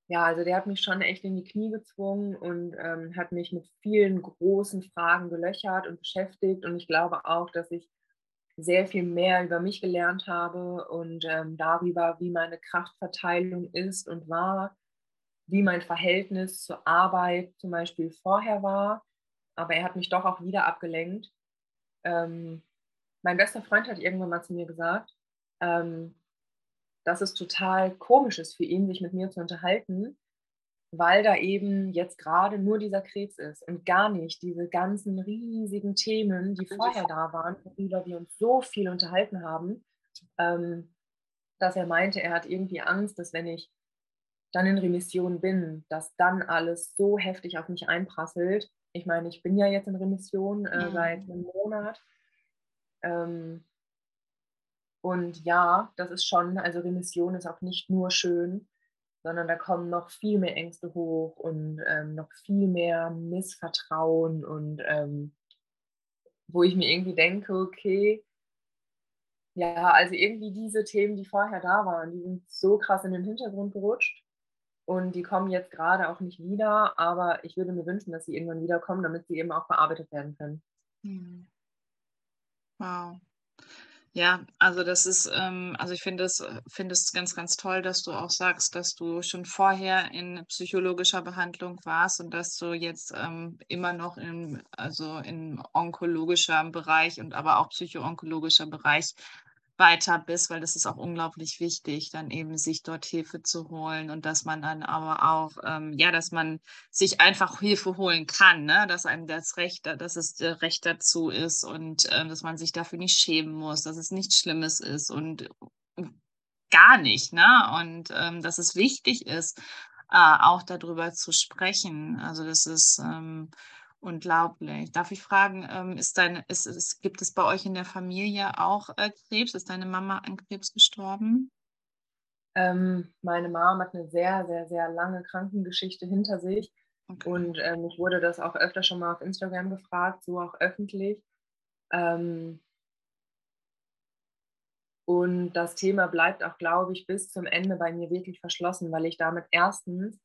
[SPEAKER 3] ja, also der hat mich schon echt in die Knie gezwungen und ähm, hat mich mit vielen großen Fragen gelöchert und beschäftigt und ich glaube auch, dass ich sehr viel mehr über mich gelernt habe und ähm, darüber, wie meine Kraftverteilung ist und war, wie mein Verhältnis zur Arbeit zum Beispiel vorher war. Aber er hat mich doch auch wieder abgelenkt. Ähm, mein bester Freund hat irgendwann mal zu mir gesagt, ähm, dass es total komisch ist für ihn, sich mit mir zu unterhalten, weil da eben jetzt gerade nur dieser Krebs ist und gar nicht diese ganzen riesigen Themen, die vorher da waren, worüber wir uns so viel unterhalten haben, ähm, dass er meinte, er hat irgendwie Angst, dass wenn ich dann in Remission bin, dass dann alles so heftig auf mich einprasselt. Ich meine, ich bin ja jetzt in Remission äh,
[SPEAKER 2] Mhm.
[SPEAKER 3] seit einem Monat. Ähm, und ja, das ist schon, also Remission ist auch nicht nur schön, sondern da kommen noch viel mehr Ängste hoch und ähm, noch viel mehr Missvertrauen und ähm, wo ich mir irgendwie denke, okay, ja, also irgendwie diese Themen, die vorher da waren, die sind so krass in den Hintergrund gerutscht und die kommen jetzt gerade auch nicht wieder, aber ich würde mir wünschen, dass sie irgendwann wiederkommen, damit sie eben auch bearbeitet werden können.
[SPEAKER 2] Mhm. Wow. Ja, also das ist, ähm, also ich finde es, finde es ganz, ganz toll, dass du auch sagst, dass du schon vorher in psychologischer Behandlung warst und dass du jetzt ähm, immer noch im, also in onkologischer Bereich und aber auch psychoonkologischer Bereich weiter bist, weil das ist auch unglaublich wichtig, dann eben sich dort Hilfe zu holen und dass man dann aber auch, ähm, ja, dass man sich einfach Hilfe holen kann, ne? dass einem das Recht, dass es Recht dazu ist und ähm, dass man sich dafür nicht schämen muss, dass es nichts Schlimmes ist und gar nicht, ne? Und ähm, dass es wichtig ist, äh, auch darüber zu sprechen. Also das ist ähm, unglaublich. Darf ich fragen, ähm, ist deine, ist, ist, gibt es bei euch in der Familie auch äh, Krebs? Ist deine Mama an Krebs gestorben?
[SPEAKER 3] Ähm, meine Mom hat eine sehr, sehr, sehr lange Krankengeschichte hinter sich.
[SPEAKER 2] Okay.
[SPEAKER 3] Und ähm, ich wurde das auch öfter schon mal auf Instagram gefragt, so auch öffentlich. Ähm, und das Thema bleibt auch, glaube ich, bis zum Ende bei mir wirklich verschlossen, weil ich damit erstens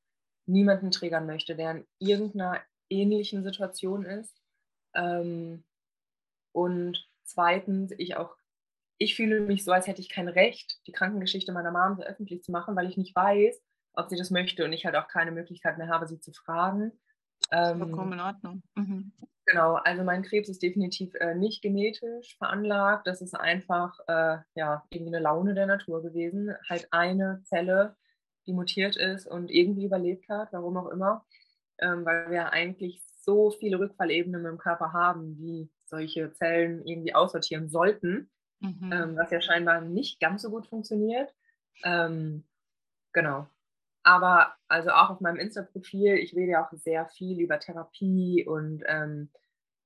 [SPEAKER 3] niemanden triggern möchte, der in irgendeiner ähnlichen Situation ist. Ähm, und zweitens, ich auch, ich fühle mich so, als hätte ich kein Recht, die Krankengeschichte meiner Mom so öffentlich zu machen, weil ich nicht weiß, ob sie das möchte und ich halt auch keine Möglichkeit mehr habe, sie zu fragen. Ähm,
[SPEAKER 2] Vollkommen in Ordnung. Mhm.
[SPEAKER 3] Genau, also mein Krebs ist definitiv äh, nicht genetisch veranlagt. Das ist einfach äh, ja, irgendwie eine Laune der Natur gewesen. Halt eine Zelle, die mutiert ist und irgendwie überlebt hat, warum auch immer. Ähm, weil wir eigentlich so viele Rückfallebenen im Körper haben, die solche Zellen irgendwie aussortieren sollten,
[SPEAKER 2] Mhm.
[SPEAKER 3] ähm, was ja scheinbar nicht ganz so gut funktioniert. Ähm, genau. Aber also auch auf meinem Insta-Profil, ich rede ja auch sehr viel über Therapie und ähm,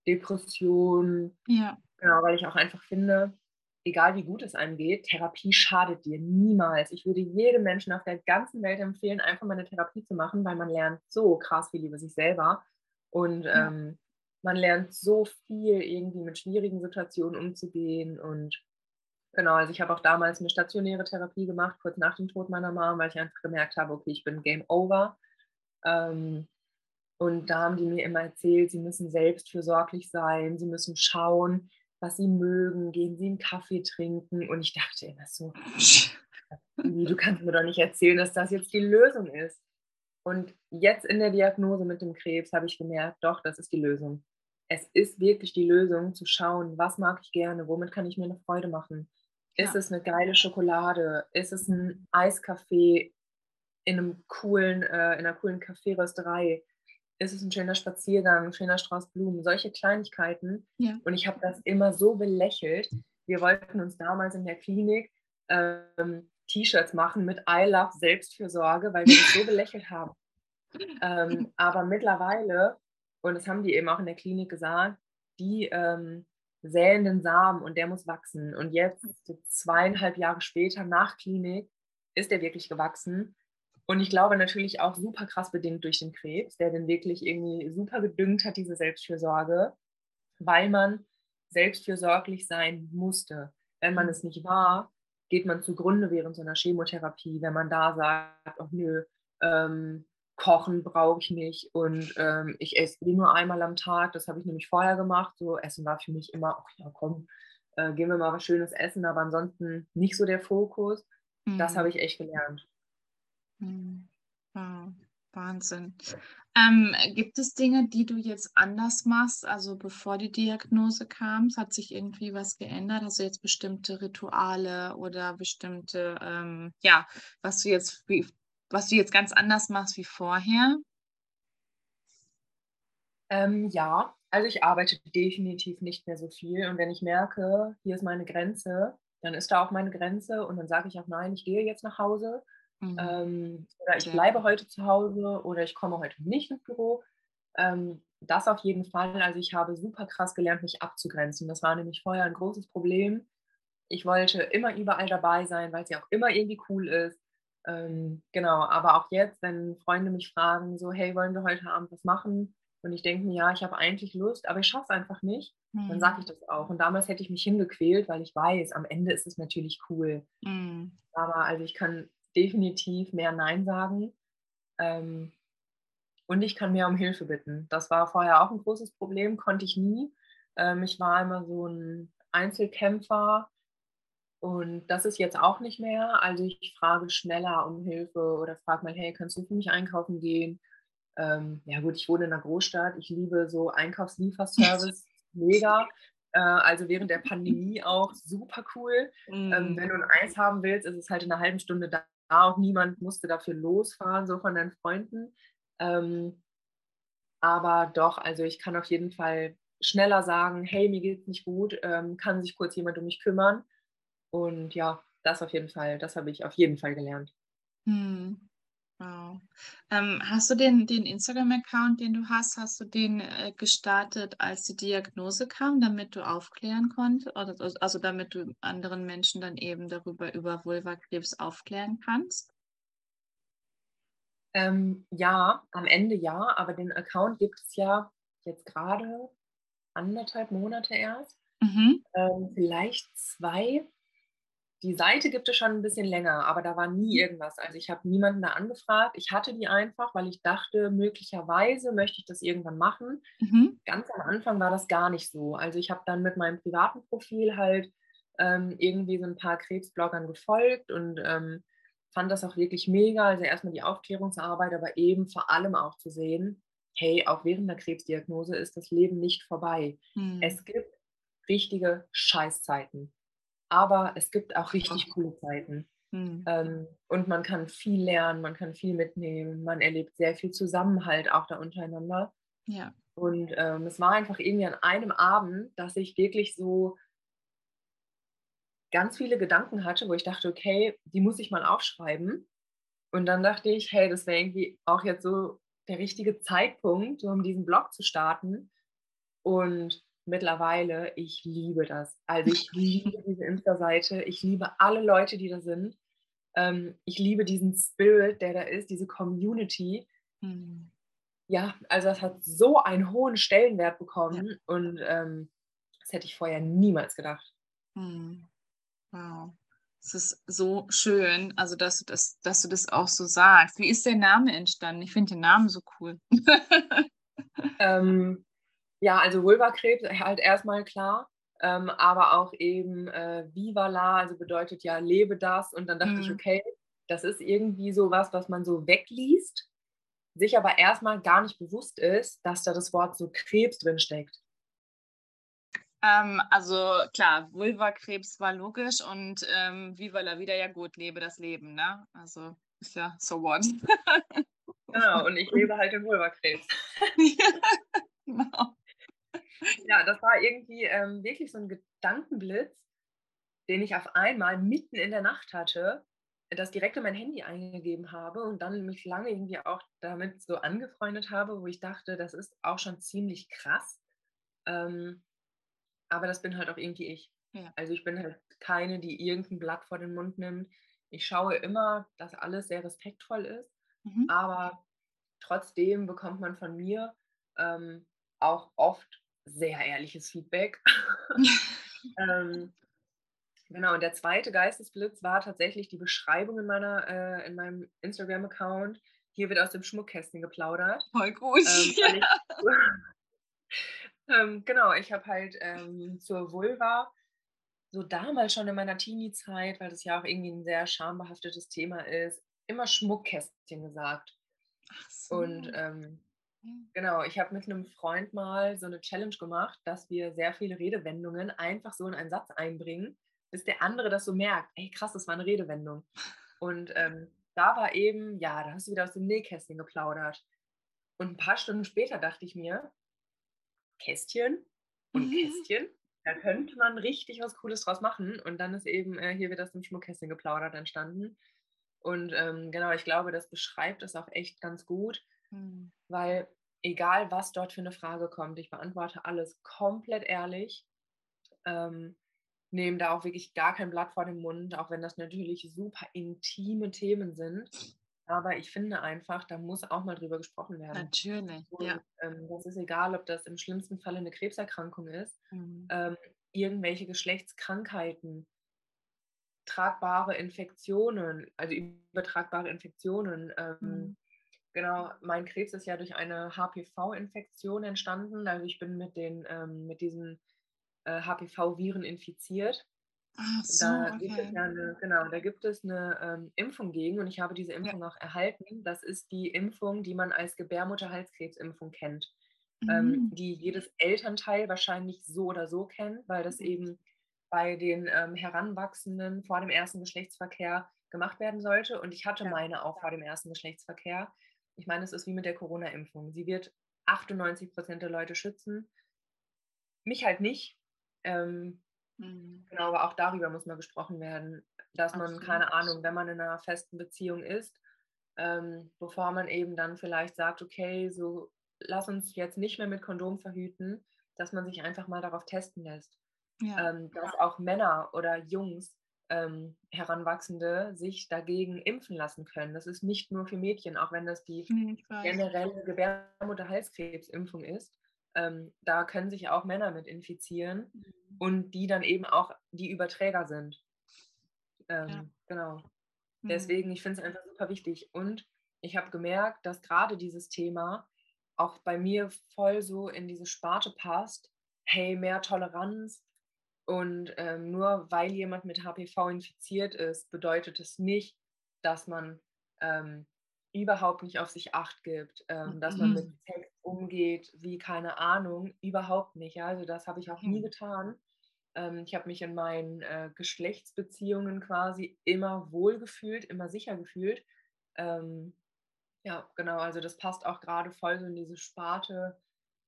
[SPEAKER 3] Depression,
[SPEAKER 2] Ja.
[SPEAKER 3] genau, weil ich auch einfach finde, egal wie gut es einem geht, Therapie schadet dir niemals. Ich würde jedem Menschen auf der ganzen Welt empfehlen, einfach mal eine Therapie zu machen, weil man lernt so krass viel über sich selber. Und ähm, man lernt so viel irgendwie mit schwierigen Situationen umzugehen und genau, also ich habe auch damals eine stationäre Therapie gemacht, kurz nach dem Tod meiner Mama, weil ich einfach gemerkt habe, okay, ich bin Game Over. Ähm, und da haben die mir immer erzählt, sie müssen selbstfürsorglich sein, sie müssen schauen, was sie mögen, gehen sie einen Kaffee trinken. Und ich dachte immer so, du kannst mir doch nicht erzählen, dass das jetzt die Lösung ist. Und jetzt in der Diagnose mit dem Krebs habe ich gemerkt, doch, das ist die Lösung. Es ist wirklich die Lösung, zu schauen, was mag ich gerne, womit kann ich mir eine Freude machen. Ist ja. es eine geile Schokolade? Ist es ein Eiskaffee in einem coolen, äh, in einer coolen Kaffeerösterei? Ist es ein schöner Spaziergang, ein schöner Strauß Blumen? Solche Kleinigkeiten. Ja. Und ich habe das immer so belächelt. Wir wollten uns damals in der Klinik ähm, T-Shirts machen mit I love Selbstfürsorge, weil wir das so belächelt haben. Ähm, aber mittlerweile, und das haben die eben auch in der Klinik gesagt, die ähm, säen den Samen und der muss wachsen. Und jetzt, zweieinhalb Jahre später, nach Klinik, ist er wirklich gewachsen. Und ich glaube natürlich auch super krass bedingt durch den Krebs, der den wirklich irgendwie super gedüngt hat, diese Selbstfürsorge, weil man selbstfürsorglich sein musste. Wenn man es nicht war, geht man zugrunde während so einer Chemotherapie, wenn man da sagt, oh nö, ähm, kochen brauche ich nicht und ähm, ich esse eh nur einmal am Tag. Das habe ich nämlich vorher gemacht. So Essen war für mich immer, ach ja, komm, äh, gehen wir mal was Schönes essen, aber ansonsten nicht so der Fokus. Mhm. Das habe ich echt gelernt.
[SPEAKER 2] Wow. Wahnsinn. Ähm, gibt es Dinge, die du jetzt anders machst? Also bevor die Diagnose kam, hat sich irgendwie was geändert? Du jetzt bestimmte Rituale oder bestimmte, ähm, ja, was du jetzt was du jetzt ganz anders machst wie vorher?
[SPEAKER 3] Ähm, ja, also ich arbeite definitiv nicht mehr so viel. Und wenn ich merke, hier ist meine Grenze, dann ist da auch meine Grenze und dann sage ich auch, nein, ich gehe jetzt nach Hause. Mhm. Ähm, oder ich bleibe heute zu Hause oder ich komme heute nicht ins Büro. Ähm, das auf jeden Fall. Also ich habe super krass gelernt, mich abzugrenzen. Das war nämlich vorher ein großes Problem. Ich wollte immer überall dabei sein, weil es ja auch immer irgendwie cool ist. Ähm, genau, aber auch jetzt, wenn Freunde mich fragen, so, hey, wollen wir heute Abend was machen? Und ich denke mir, ja, ich habe eigentlich Lust, aber ich schaffe es einfach nicht, mhm. dann sage ich das auch. Und damals hätte ich mich hingequält, weil ich weiß, am Ende ist es natürlich cool. Mhm. Aber also ich kann definitiv mehr Nein sagen. Ähm, und ich kann mehr um Hilfe bitten. Das war vorher auch ein großes Problem, konnte ich nie. Ähm, ich war immer so ein Einzelkämpfer, und das ist jetzt auch nicht mehr. Also ich frage schneller um Hilfe oder frage mal, hey, kannst du für mich einkaufen gehen? Ähm, ja gut, ich wohne in einer Großstadt. Ich liebe so Einkaufslieferservice, mega. Äh, also während der Pandemie auch super cool. Mm. Ähm, wenn du ein Eis haben willst, ist es halt in einer halben Stunde da und niemand musste dafür losfahren, so von deinen Freunden. Ähm, aber doch, also ich kann auf jeden Fall schneller sagen, hey, mir geht es nicht gut, ähm, kann sich kurz jemand um mich kümmern. Und ja, das auf jeden Fall, das habe ich auf jeden Fall gelernt.
[SPEAKER 2] Hm. Wow. Ähm, hast du den, den Instagram-Account, den du hast, hast du den äh, gestartet, als die Diagnose kam, damit du aufklären konntest, oder, also damit du anderen Menschen dann eben darüber über Vulvakrebs aufklären kannst?
[SPEAKER 3] Ähm, ja, am Ende ja, aber den Account gibt es ja jetzt gerade anderthalb Monate erst, mhm. ähm, vielleicht zwei die Seite gibt es schon ein bisschen länger, aber da war nie mhm. irgendwas. Also ich habe niemanden da angefragt. Ich hatte die einfach, weil ich dachte, möglicherweise möchte ich das irgendwann machen. Mhm. Ganz am Anfang war das gar nicht so. Also ich habe dann mit meinem privaten Profil halt ähm, irgendwie so ein paar Krebsbloggern gefolgt und ähm, fand das auch wirklich mega. Also erstmal die Aufklärungsarbeit, aber eben vor allem auch zu sehen, hey, auch während der Krebsdiagnose ist das Leben nicht vorbei. Mhm. Es gibt richtige Scheißzeiten aber es gibt auch richtig coole Zeiten. Mhm. Ähm, und man kann viel lernen, man kann viel mitnehmen, man erlebt sehr viel Zusammenhalt auch da untereinander. Ja. Und ähm, es war einfach irgendwie an einem Abend, dass ich wirklich so ganz viele Gedanken hatte, wo ich dachte, okay, die muss ich mal aufschreiben. Und dann dachte ich, hey, das wäre irgendwie auch jetzt so der richtige Zeitpunkt, um diesen Blog zu starten. Und mittlerweile, ich liebe das. Also ich liebe diese Insta-Seite, ich liebe alle Leute, die da sind. Ähm, ich liebe diesen Spirit, der da ist, diese Community. Mhm. ja, also das hat so einen hohen Stellenwert bekommen ja. und ähm, das hätte ich vorher niemals gedacht.
[SPEAKER 2] Hm. Wow. Es ist so schön, also dass du das, dass du das auch so sagst. Wie ist der Name entstanden? Ich finde den Namen so cool.
[SPEAKER 3] ähm, ja, also Vulvakrebs halt erstmal klar, ähm, aber auch eben äh, Viva la, also bedeutet ja lebe das. Und dann dachte mhm. ich, okay, das ist irgendwie so was, was man so wegliest, sich aber erstmal gar nicht bewusst ist, dass da das Wort so Krebs drin steckt.
[SPEAKER 2] Ähm, also klar, Vulva-Krebs war logisch und ähm, Viva la Vida, ja gut, lebe das Leben, ne? Also ist ja so what.
[SPEAKER 3] genau, und ich lebe halt den Vulva-Krebs. genau. Ja, das war irgendwie ähm, wirklich so ein Gedankenblitz, den ich auf einmal mitten in der Nacht hatte, das direkt in mein Handy eingegeben habe und dann mich lange irgendwie auch damit so angefreundet habe, wo ich dachte, das ist auch schon ziemlich krass. Ähm, aber das bin halt auch irgendwie ich. Ja. Also ich bin halt keine, die irgendein Blatt vor den Mund nimmt. Ich schaue immer, dass alles sehr respektvoll ist, mhm. aber trotzdem bekommt man von mir ähm, auch oft sehr ehrliches Feedback. ähm, genau, und der zweite Geistesblitz war tatsächlich die Beschreibung in, meiner, äh, in meinem Instagram-Account. Hier wird aus dem Schmuckkästchen geplaudert.
[SPEAKER 2] Voll gut. Ähm, ja.
[SPEAKER 3] Ähm, genau, ich habe halt ähm, zur Vulva so damals schon in meiner Teenie-Zeit, weil das ja auch irgendwie ein sehr schambehaftetes Thema ist, immer Schmuckkästchen gesagt. Ach so. Und ähm, genau, ich habe mit einem Freund mal so eine Challenge gemacht, dass wir sehr viele Redewendungen einfach so in einen Satz einbringen, bis der andere das so merkt. Ey, krass, das war eine Redewendung. Und ähm, da war eben, ja, da hast du wieder aus dem Nähkästchen geplaudert. Und ein paar Stunden später dachte ich mir, Kästchen und mhm. Kästchen. Da könnte man richtig was Cooles draus machen. Und dann ist eben, äh, hier wird das im Schmuckkästchen geplaudert entstanden. Und ähm, genau, ich glaube, das beschreibt es auch echt ganz gut, mhm. weil egal was dort für eine Frage kommt, ich beantworte alles komplett ehrlich. Ähm, nehme da auch wirklich gar kein Blatt vor den Mund, auch wenn das natürlich super intime Themen sind. Aber ich finde einfach, da muss auch mal drüber gesprochen werden.
[SPEAKER 2] Natürlich, Und, ja.
[SPEAKER 3] Ähm, das ist egal, ob das im schlimmsten Fall eine Krebserkrankung ist, mhm. ähm, irgendwelche Geschlechtskrankheiten, tragbare Infektionen, also übertragbare Infektionen. Ähm, mhm. Genau, mein Krebs ist ja durch eine HPV-Infektion entstanden. Also ich bin mit, den, ähm, mit diesen äh, HPV-Viren infiziert.
[SPEAKER 2] Ach so,
[SPEAKER 3] Da
[SPEAKER 2] gibt
[SPEAKER 3] es ja eine, genau, da gibt es eine ähm, Impfung gegen und ich habe diese Impfung auch erhalten. Das ist die Impfung, die man als Gebärmutterhalskrebsimpfung kennt, ähm, Mhm. die jedes Elternteil wahrscheinlich so oder so kennt, weil das Mhm. eben bei den ähm, Heranwachsenden vor dem ersten Geschlechtsverkehr gemacht werden sollte. Und ich hatte Ja. meine auch vor dem ersten Geschlechtsverkehr. Ich meine, es ist wie mit der Corona-Impfung. Sie wird 98 Prozent der Leute schützen. Mich halt nicht. Ähm, Mhm. Genau, aber auch darüber muss mal gesprochen werden, dass man, Absolut. keine Ahnung, wenn man in einer festen Beziehung ist, ähm, bevor man eben dann vielleicht sagt, okay, so lass uns jetzt nicht mehr mit Kondom verhüten, dass man sich einfach mal darauf testen lässt. Ja. Ähm, dass auch Männer oder Jungs, ähm, Heranwachsende, sich dagegen impfen lassen können. Das ist nicht nur für Mädchen, auch wenn das die generelle Gebärmutterhalskrebsimpfung ist ähm, da können sich auch Männer mit infizieren mhm. und die dann eben auch die Überträger sind. Ähm, ja. Genau. Mhm. Deswegen, ich finde es einfach super wichtig. Und ich habe gemerkt, dass gerade dieses Thema auch bei mir voll so in diese Sparte passt. Hey, mehr Toleranz. Und ähm, nur weil jemand mit HPV infiziert ist, bedeutet es nicht, dass man ähm, überhaupt nicht auf sich acht gibt, ähm, dass man mit mhm. Sex umgeht, wie keine Ahnung, überhaupt nicht. Also das habe ich auch nie mhm. getan. Ähm, ich habe mich in meinen äh, Geschlechtsbeziehungen quasi immer wohl gefühlt, immer sicher gefühlt. Ähm, ja, genau, also das passt auch gerade voll so in diese Sparte,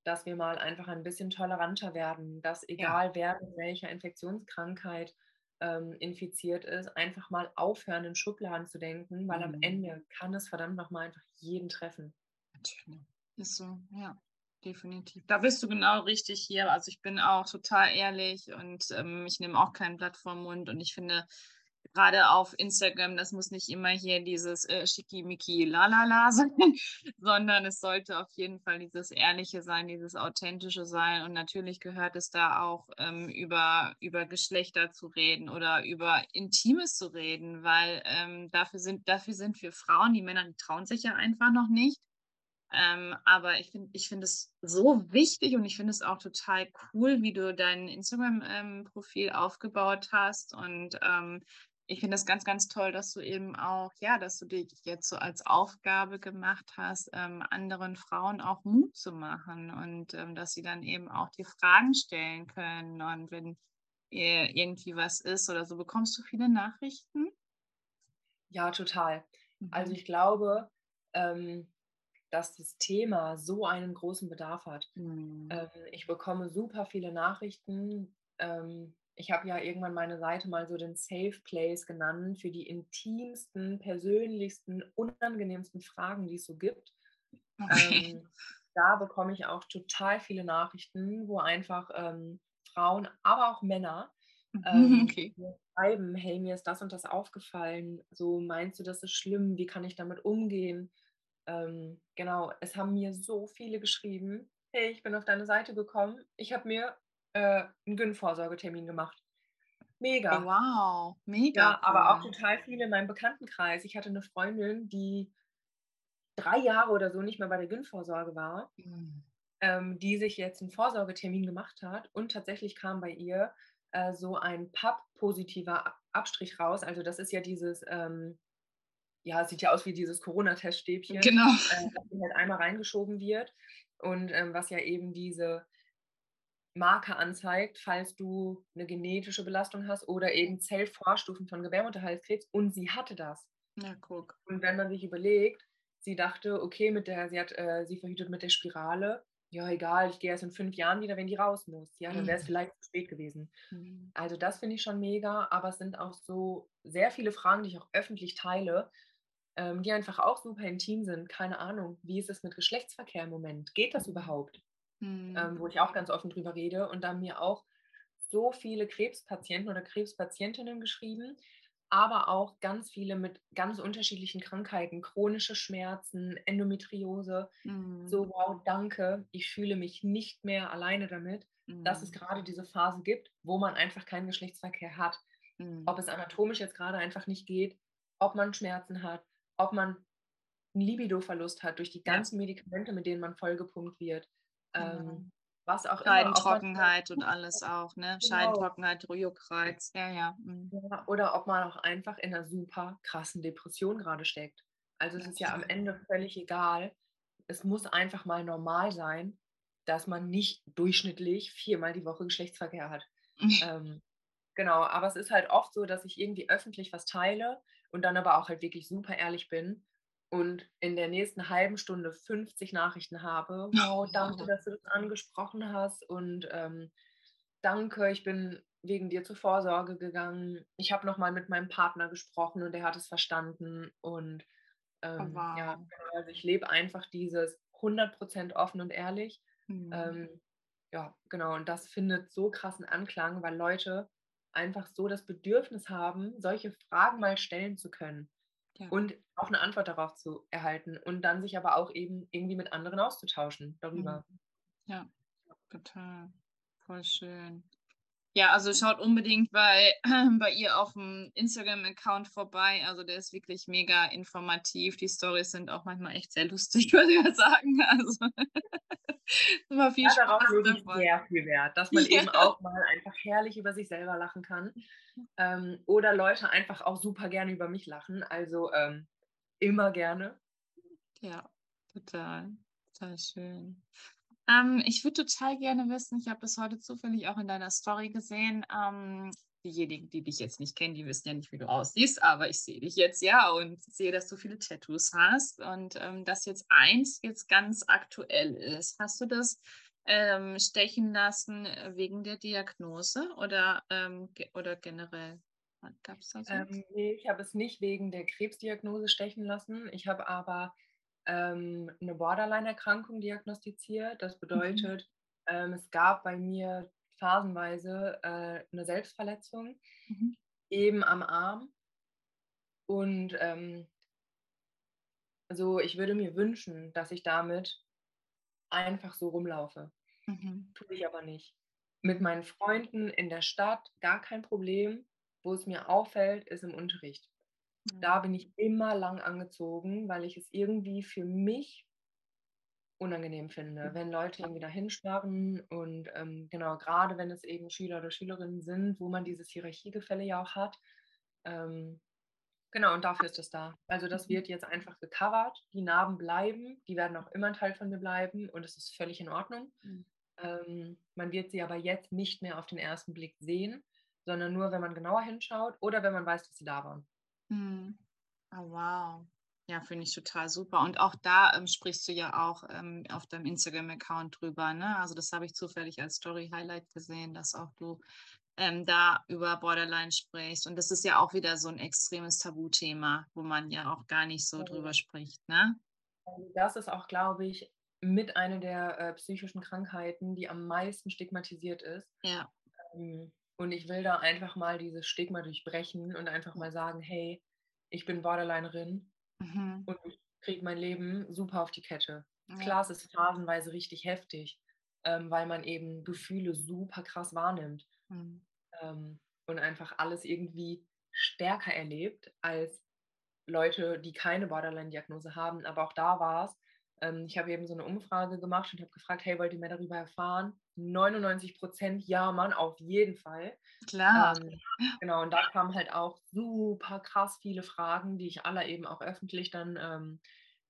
[SPEAKER 3] dass wir mal einfach ein bisschen toleranter werden, dass egal ja. wer mit welcher Infektionskrankheit ähm, infiziert ist, einfach mal aufhören, in Schubladen zu denken, weil mhm. am Ende kann es verdammt nochmal einfach jeden treffen.
[SPEAKER 2] Natürlich. Ist so, ja, definitiv. Da bist du genau richtig hier. Also ich bin auch total ehrlich und ähm, ich nehme auch kein Blatt vom Mund und ich finde, gerade auf Instagram, das muss nicht immer hier dieses äh, Schickimicki Lalala sein, sondern es sollte auf jeden Fall dieses Ehrliche sein, dieses Authentische sein. Und natürlich gehört es da auch ähm, über, über Geschlechter zu reden oder über Intimes zu reden, weil ähm, dafür, sind, dafür sind wir Frauen, die Männer die trauen sich ja einfach noch nicht. Ähm, aber ich finde ich find es so wichtig und ich finde es auch total cool, wie du dein Instagram-Profil ähm, aufgebaut hast. Und ähm, ich finde es ganz, ganz toll, dass du eben auch, ja, dass du dich jetzt so als Aufgabe gemacht hast, ähm, anderen Frauen auch Mut zu machen und ähm, dass sie dann eben auch die Fragen stellen können. Und wenn irgendwie was ist oder so, bekommst du viele Nachrichten?
[SPEAKER 3] Ja, total. Also mhm. ich glaube, ähm, dass das Thema so einen großen Bedarf hat. Mhm. Ähm, ich bekomme super viele Nachrichten. Ich habe ja irgendwann meine Seite mal so den Safe Place genannt für die intimsten, persönlichsten, unangenehmsten Fragen, die es so gibt. Okay. Ähm, da bekomme ich auch total viele Nachrichten, wo einfach ähm, Frauen, aber auch Männer ähm, okay. schreiben, hey, mir ist das und das aufgefallen. So meinst du, das ist schlimm? Wie kann ich damit umgehen? Ähm, genau, es haben mir so viele geschrieben, hey, ich bin auf deine Seite gekommen, ich habe mir äh, einen Gyn-Vorsorgetermin gemacht. Mega.
[SPEAKER 2] Oh, wow, mega.
[SPEAKER 3] Ja, cool. aber auch total viele in meinem Bekanntenkreis. Ich hatte eine Freundin, die drei Jahre oder so nicht mehr bei der Gyn-Vorsorge war, mhm. ähm, die sich jetzt einen Vorsorgetermin gemacht hat und tatsächlich kam bei ihr äh, so ein PAP-positiver Abstrich raus. Also das ist ja dieses, ähm, ja, es sieht ja aus wie dieses Corona-Teststäbchen,
[SPEAKER 2] genau.
[SPEAKER 3] äh, das halt einmal reingeschoben wird und ähm, was ja eben diese Marker anzeigt, falls du eine genetische Belastung hast oder eben Zellvorstufen von Gebärmutterhalskrebs und sie hatte das.
[SPEAKER 2] Ja, guck.
[SPEAKER 3] Und wenn man sich überlegt, sie dachte, okay, mit der, sie hat, äh, sie verhütet mit der Spirale, ja egal, ich gehe erst in fünf Jahren wieder, wenn die raus muss. Ja, dann wäre es mhm. vielleicht zu spät gewesen. Mhm. Also das finde ich schon mega, aber es sind auch so sehr viele Fragen, die ich auch öffentlich teile, ähm, die einfach auch super intim sind. Keine Ahnung, wie ist es mit Geschlechtsverkehr im Moment? Geht das überhaupt? Mhm. ähm, wo ich auch ganz offen drüber rede. Und da haben mir auch so viele Krebspatienten oder Krebspatientinnen geschrieben, aber auch ganz viele mit ganz unterschiedlichen Krankheiten, chronische Schmerzen, Endometriose. Mhm. So, wow, danke, ich fühle mich nicht mehr alleine damit, mhm. dass es mhm. gerade diese Phase gibt, wo man einfach keinen Geschlechtsverkehr hat. Mhm. Ob es anatomisch jetzt gerade einfach nicht geht, ob man Schmerzen hat, ob man einen Libido-Verlust hat durch die ganzen ja. Medikamente, mit denen man vollgepumpt wird.
[SPEAKER 2] Ähm, genau. was auch Scheidentrockenheit und alles auch, ne? Genau. Scheidentrockenheit, Juckreiz, ja, ja.
[SPEAKER 3] Mhm. ja. Oder ob man auch einfach in einer super krassen Depression gerade steckt. Also es ja, ist ja am Ende völlig egal. Es muss einfach mal normal sein, dass man nicht durchschnittlich viermal die Woche Geschlechtsverkehr hat. ähm, genau, aber es ist halt oft so, dass ich irgendwie öffentlich was teile und dann aber auch halt wirklich super ehrlich bin und in der nächsten halben Stunde 50 Nachrichten habe. Wow, danke, dass du das angesprochen hast und ähm, danke, ich bin wegen dir zur Vorsorge gegangen. Ich habe nochmal mit meinem Partner gesprochen und er hat es verstanden. Und oh, ähm, oh, wow. ja, genau, also ich lebe einfach dieses 100% offen und ehrlich. Mhm. Ähm, ja, genau. Und das findet so krassen Anklang, weil Leute einfach so das Bedürfnis haben, solche Fragen mal stellen zu können ja. und auch eine Antwort darauf zu erhalten und dann sich aber auch eben irgendwie mit anderen auszutauschen darüber.
[SPEAKER 2] Ja, total. Voll schön. Ja, also schaut unbedingt bei, bei ihr auf dem Instagram-Account vorbei. Also der ist wirklich mega informativ. Die Stories sind auch manchmal echt sehr lustig, würde ich sagen. Also
[SPEAKER 3] immer viel ja, Spaß darauf lege ich sehr viel Wert, dass man ja. eben auch mal einfach herrlich über sich selber lachen kann. Ähm, oder Leute einfach auch super gerne über mich lachen. Also ähm, immer gerne.
[SPEAKER 2] Ja, total. Total schön. Ähm, ich würde total gerne wissen, ich habe das heute zufällig auch in deiner Story gesehen. Diejenigen, die dich jetzt nicht kennen, die wissen ja nicht, wie du aussiehst, aber ich sehe dich jetzt ja und sehe, dass du viele Tattoos hast und ähm, dass jetzt eins jetzt ganz aktuell ist. Hast du das ähm, stechen lassen wegen der Diagnose oder, ähm, ge oder generell?
[SPEAKER 3] Gab es da so? Ähm, nee, ich habe es nicht wegen der Krebsdiagnose stechen lassen. Ich habe aber ähm, eine Borderline-Erkrankung diagnostiziert. Das mhm. bedeutet, mhm. es gab bei mir phasenweise äh, eine Selbstverletzung. Mhm. eben am Arm. Und ähm, also ich würde mir wünschen, dass ich damit einfach so rumlaufe. Mhm. Tue ich aber nicht. Mit meinen Freunden in der Stadt gar kein Problem. Wo es mir auffällt, ist im Unterricht. Mhm. Da bin ich immer lang angezogen, weil ich es irgendwie für mich unangenehm finde, wenn Leute irgendwie da hinstarren und ähm, genau, gerade wenn es eben Schüler oder Schülerinnen sind, wo man dieses Hierarchiegefälle ja auch hat. Ähm, genau, und dafür ist es da. Also das mhm. wird jetzt einfach gecovert, die Narben bleiben, die werden auch immer ein Teil von mir bleiben und es ist völlig in Ordnung. Mhm. Ähm, man wird sie aber jetzt nicht mehr auf den ersten Blick sehen, sondern nur, wenn man genauer hinschaut oder wenn man weiß, dass sie da waren.
[SPEAKER 2] Mhm. Oh, wow. Ja, finde ich total super. Und auch da ähm, sprichst du ja auch ähm, auf deinem Instagram-Account drüber. Ne? Also das habe ich zufällig als Story-Highlight gesehen, dass auch du ähm, da über Borderline sprichst. Und das ist ja auch wieder so ein extremes Tabuthema, wo man ja auch gar nicht so ja. drüber spricht. Ne?
[SPEAKER 3] Also das ist auch, glaube ich, mit einer der äh, psychischen Krankheiten, die am meisten stigmatisiert ist.
[SPEAKER 2] Ja.
[SPEAKER 3] Ähm, und ich will da einfach mal dieses Stigma durchbrechen und einfach mal sagen, hey, ich bin Borderlinerin mhm. und ich kriege mein Leben super auf die Kette. Ja. Klar, es ist phasenweise richtig heftig, ähm, weil man eben Gefühle super krass wahrnimmt mhm. ähm, und einfach alles irgendwie stärker erlebt als Leute, die keine Borderline-Diagnose haben. Aber auch da war es, ähm, ich habe eben so eine Umfrage gemacht und habe gefragt, hey, wollt ihr mehr darüber erfahren? 99 Prozent, ja, Mann, auf jeden Fall.
[SPEAKER 2] Klar.
[SPEAKER 3] Ähm, genau, und da kamen halt auch super krass viele Fragen, die ich alle eben auch öffentlich dann ähm,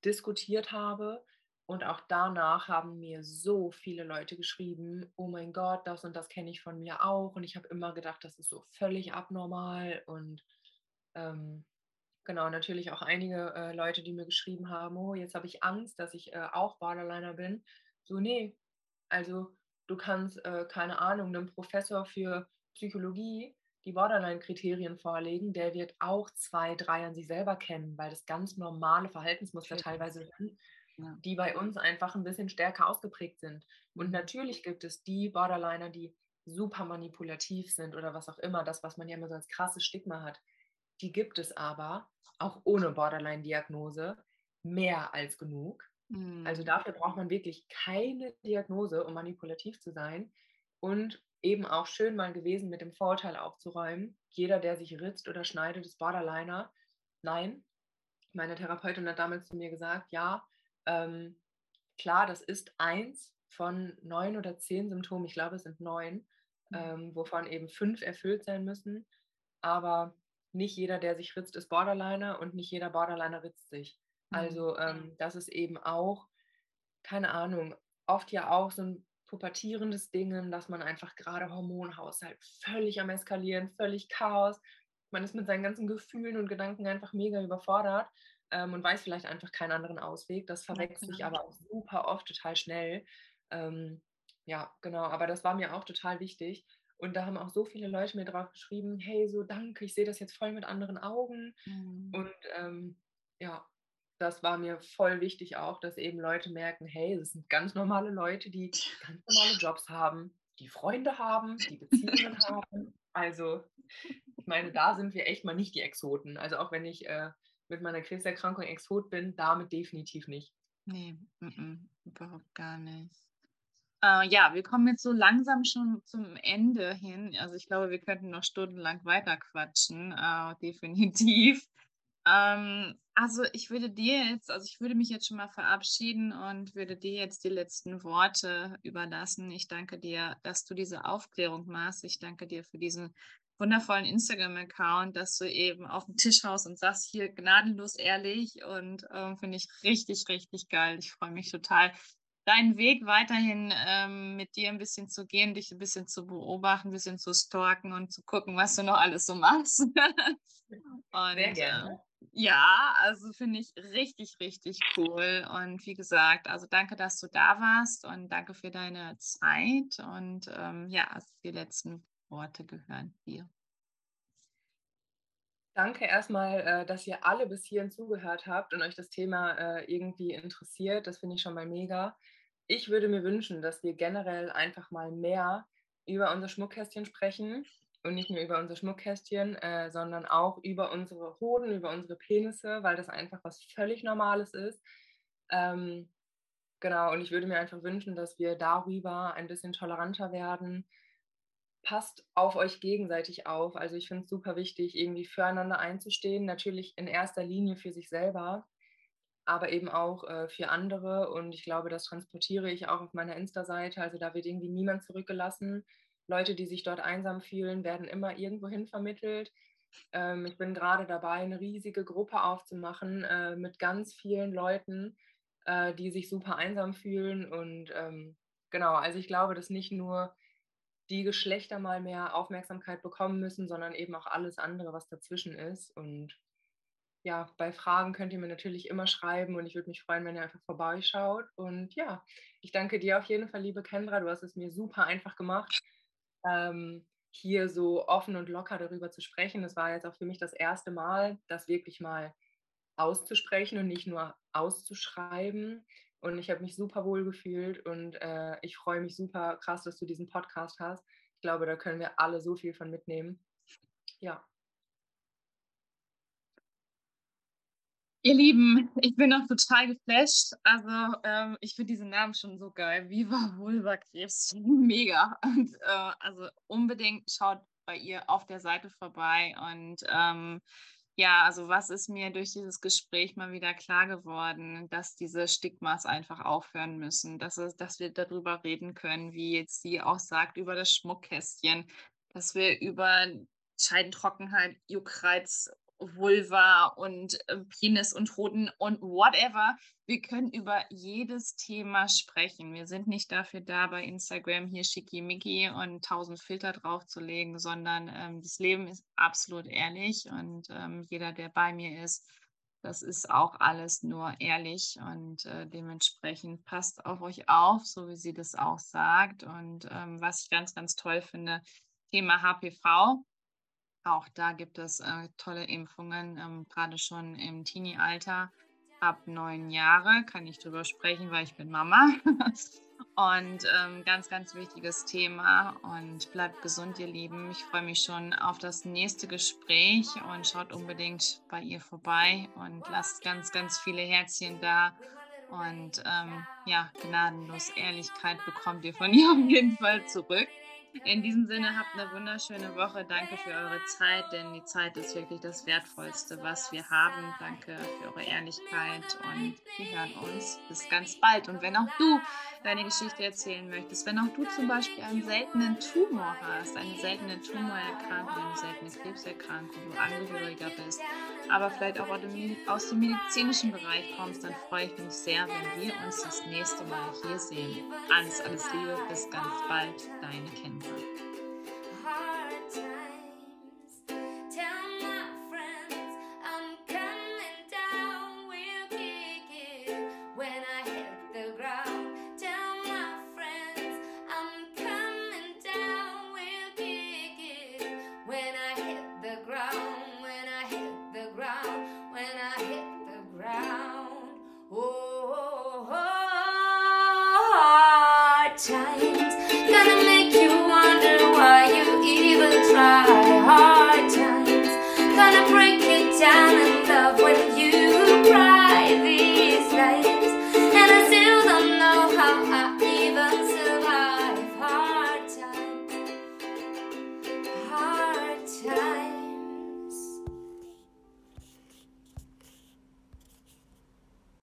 [SPEAKER 3] diskutiert habe. Und auch danach haben mir so viele Leute geschrieben, oh mein Gott, das und das kenne ich von mir auch. Und ich habe immer gedacht, das ist so völlig abnormal. Und ähm, genau, natürlich auch einige äh, Leute, die mir geschrieben haben, oh, jetzt habe ich Angst, dass ich äh, auch Borderliner bin. So, nee, also du kannst, äh, keine Ahnung, einem Professor für Psychologie die Borderline-Kriterien vorlegen, der wird auch zwei, drei an sich selber kennen, weil das ganz normale Verhaltensmuster teilweise sind, ja. die bei uns einfach ein bisschen stärker ausgeprägt sind. Und natürlich gibt es die Borderliner, die super manipulativ sind oder was auch immer, das, was man ja immer so als krasses Stigma hat. Die gibt es aber auch ohne Borderline-Diagnose mehr als genug. Also mhm. dafür braucht man wirklich keine Diagnose, um manipulativ zu sein. Und eben auch schön mal gewesen, mit dem Vorurteil aufzuräumen. Jeder, der sich ritzt oder schneidet, ist Borderliner. Nein. Meine Therapeutin hat damals zu mir gesagt, ja, ähm, klar, das ist eins von neun oder zehn Symptomen, ich glaube, es sind neun, mhm. ähm, wovon eben fünf erfüllt sein müssen. Aber nicht jeder, der sich ritzt, ist Borderliner und nicht jeder Borderliner ritzt sich. Mhm. Also ähm, das ist eben auch, keine Ahnung, oft ja auch so ein pubertierendes Ding, dass man einfach gerade Hormonhaushalt völlig am Eskalieren, völlig Chaos. Man ist mit seinen ganzen Gefühlen und Gedanken einfach mega überfordert ähm, und weiß vielleicht einfach keinen anderen Ausweg. Das verwechselt sich aber auch super oft total schnell. Ähm, ja, genau, aber das war mir auch total wichtig. Und da haben auch so viele Leute mir drauf geschrieben, hey, so danke, ich sehe das jetzt voll mit anderen Augen. Mhm. Und ähm, ja, das war mir voll wichtig auch, dass eben Leute merken, hey, das sind ganz normale Leute, die ganz normale Jobs haben, die Freunde haben, die Beziehungen haben. Also, ich meine, da sind wir echt mal nicht die Exoten. Also auch wenn ich äh, mit meiner Krebserkrankung Exot bin, damit definitiv nicht.
[SPEAKER 2] Nee, m -m, überhaupt gar nicht. Äh, ja, wir kommen jetzt so langsam schon zum Ende hin. Also ich glaube, wir könnten noch stundenlang weiter quatschen, äh, definitiv. Ähm, also ich würde dir jetzt, also ich würde mich jetzt schon mal verabschieden und würde dir jetzt die letzten Worte überlassen. Ich danke dir, dass du diese Aufklärung machst. Ich danke dir für diesen wundervollen Instagram-Account, dass du eben auf dem Tisch haust und sagst hier gnadenlos ehrlich und ähm, finde ich richtig, richtig geil. Ich freue mich total, deinen Weg weiterhin ähm, mit dir ein bisschen zu gehen, dich ein bisschen zu beobachten, ein bisschen zu stalken und zu gucken, was du noch alles so machst.
[SPEAKER 3] und, Sehr gerne.
[SPEAKER 2] Äh, ja, also finde ich richtig, richtig cool. Und wie gesagt, also danke, dass du da warst und danke für deine Zeit. Und ähm, ja, also die letzten Worte gehören dir.
[SPEAKER 3] Danke erstmal, äh, dass ihr alle bis hierhin zugehört habt und euch das Thema äh, irgendwie interessiert. Das finde ich schon mal mega. Ich würde mir wünschen, dass wir generell einfach mal mehr über unser Schmuckkästchen sprechen und nicht nur über unser Schmuckkästchen, äh, sondern auch über unsere Hoden, über unsere Penisse, weil das einfach was völlig Normales ist. Ähm, genau, und ich würde mir einfach wünschen, dass wir darüber ein bisschen toleranter werden. Passt auf euch gegenseitig auf. Also ich finde es super wichtig, irgendwie füreinander einzustehen. Natürlich in erster Linie für sich selber, aber eben auch äh, für andere. Und ich glaube, das transportiere ich auch auf meiner Insta-Seite. Also da wird irgendwie niemand zurückgelassen. Leute, die sich dort einsam fühlen, werden immer irgendwohin vermittelt. Ähm, ich bin gerade dabei, eine riesige Gruppe aufzumachen äh, mit ganz vielen Leuten, äh, die sich super einsam fühlen. Und ähm, genau, also ich glaube, dass nicht nur die Geschlechter mal mehr Aufmerksamkeit bekommen müssen, sondern eben auch alles andere, was dazwischen ist. Und ja, bei Fragen könnt ihr mir natürlich immer schreiben und ich würde mich freuen, wenn ihr einfach vorbeischaut. Und ja, ich danke dir auf jeden Fall, liebe Kendra. Du hast es mir super einfach gemacht ähm, hier so offen und locker darüber zu sprechen. Das war jetzt auch für mich das erste Mal, das wirklich mal auszusprechen und nicht nur auszuschreiben. Und ich habe mich super wohl gefühlt und äh, ich freue mich super krass, dass du diesen Podcast hast. Ich glaube, da können wir alle so viel von mitnehmen. Ja.
[SPEAKER 2] Ihr Lieben, ich bin noch total geflasht. Also ähm, ich finde diesen Namen schon so geil. Viva Vulva Krebs. Mega. Und äh, also unbedingt schaut bei ihr auf der Seite vorbei. Und ähm, ja, also was ist mir durch dieses Gespräch mal wieder klar geworden, dass diese Stigmas einfach aufhören müssen, dass, es, dass wir darüber reden können, wie jetzt sie auch sagt, über das Schmuckkästchen, dass wir über Scheidentrockenheit, Juckreiz Vulva und äh, Penis und Hoden und whatever. Wir können über jedes Thema sprechen. Wir sind nicht dafür da, bei Instagram hier schickimicki und tausend Filter draufzulegen, sondern ähm, das Leben ist absolut ehrlich und ähm, jeder, der bei mir ist, das ist auch alles nur ehrlich und äh, dementsprechend passt auf euch auf, so wie sie das auch sagt. Und ähm, was ich ganz, ganz toll finde, Thema HPV auch da gibt es äh, tolle Impfungen, ähm, gerade schon im Teenie-Alter. Ab neun Jahre kann ich drüber sprechen, weil ich bin Mama. und ähm, ganz, ganz wichtiges Thema. Und bleibt gesund, ihr Lieben. Ich freue mich schon auf das nächste Gespräch und schaut unbedingt bei ihr vorbei und lasst ganz, ganz viele Herzchen da. Und ähm, ja, gnadenlos Ehrlichkeit bekommt ihr von ihr auf jeden Fall zurück. In diesem Sinne habt eine wunderschöne Woche. Danke für eure Zeit, denn die Zeit ist wirklich das Wertvollste, was wir haben. Danke für eure Ehrlichkeit und wir hören uns bis ganz bald. Und wenn auch du deine Geschichte erzählen möchtest, wenn auch du zum Beispiel einen seltenen Tumor hast, eine seltene Tumorerkrankung, eine seltene Krebserkrankung, du Angehöriger bist, aber vielleicht auch aus dem medizinischen Bereich kommst, dann freue ich mich sehr, wenn wir uns das nächste Mal hier sehen. Alles, alles Liebe, bis ganz bald, deine Kendra. time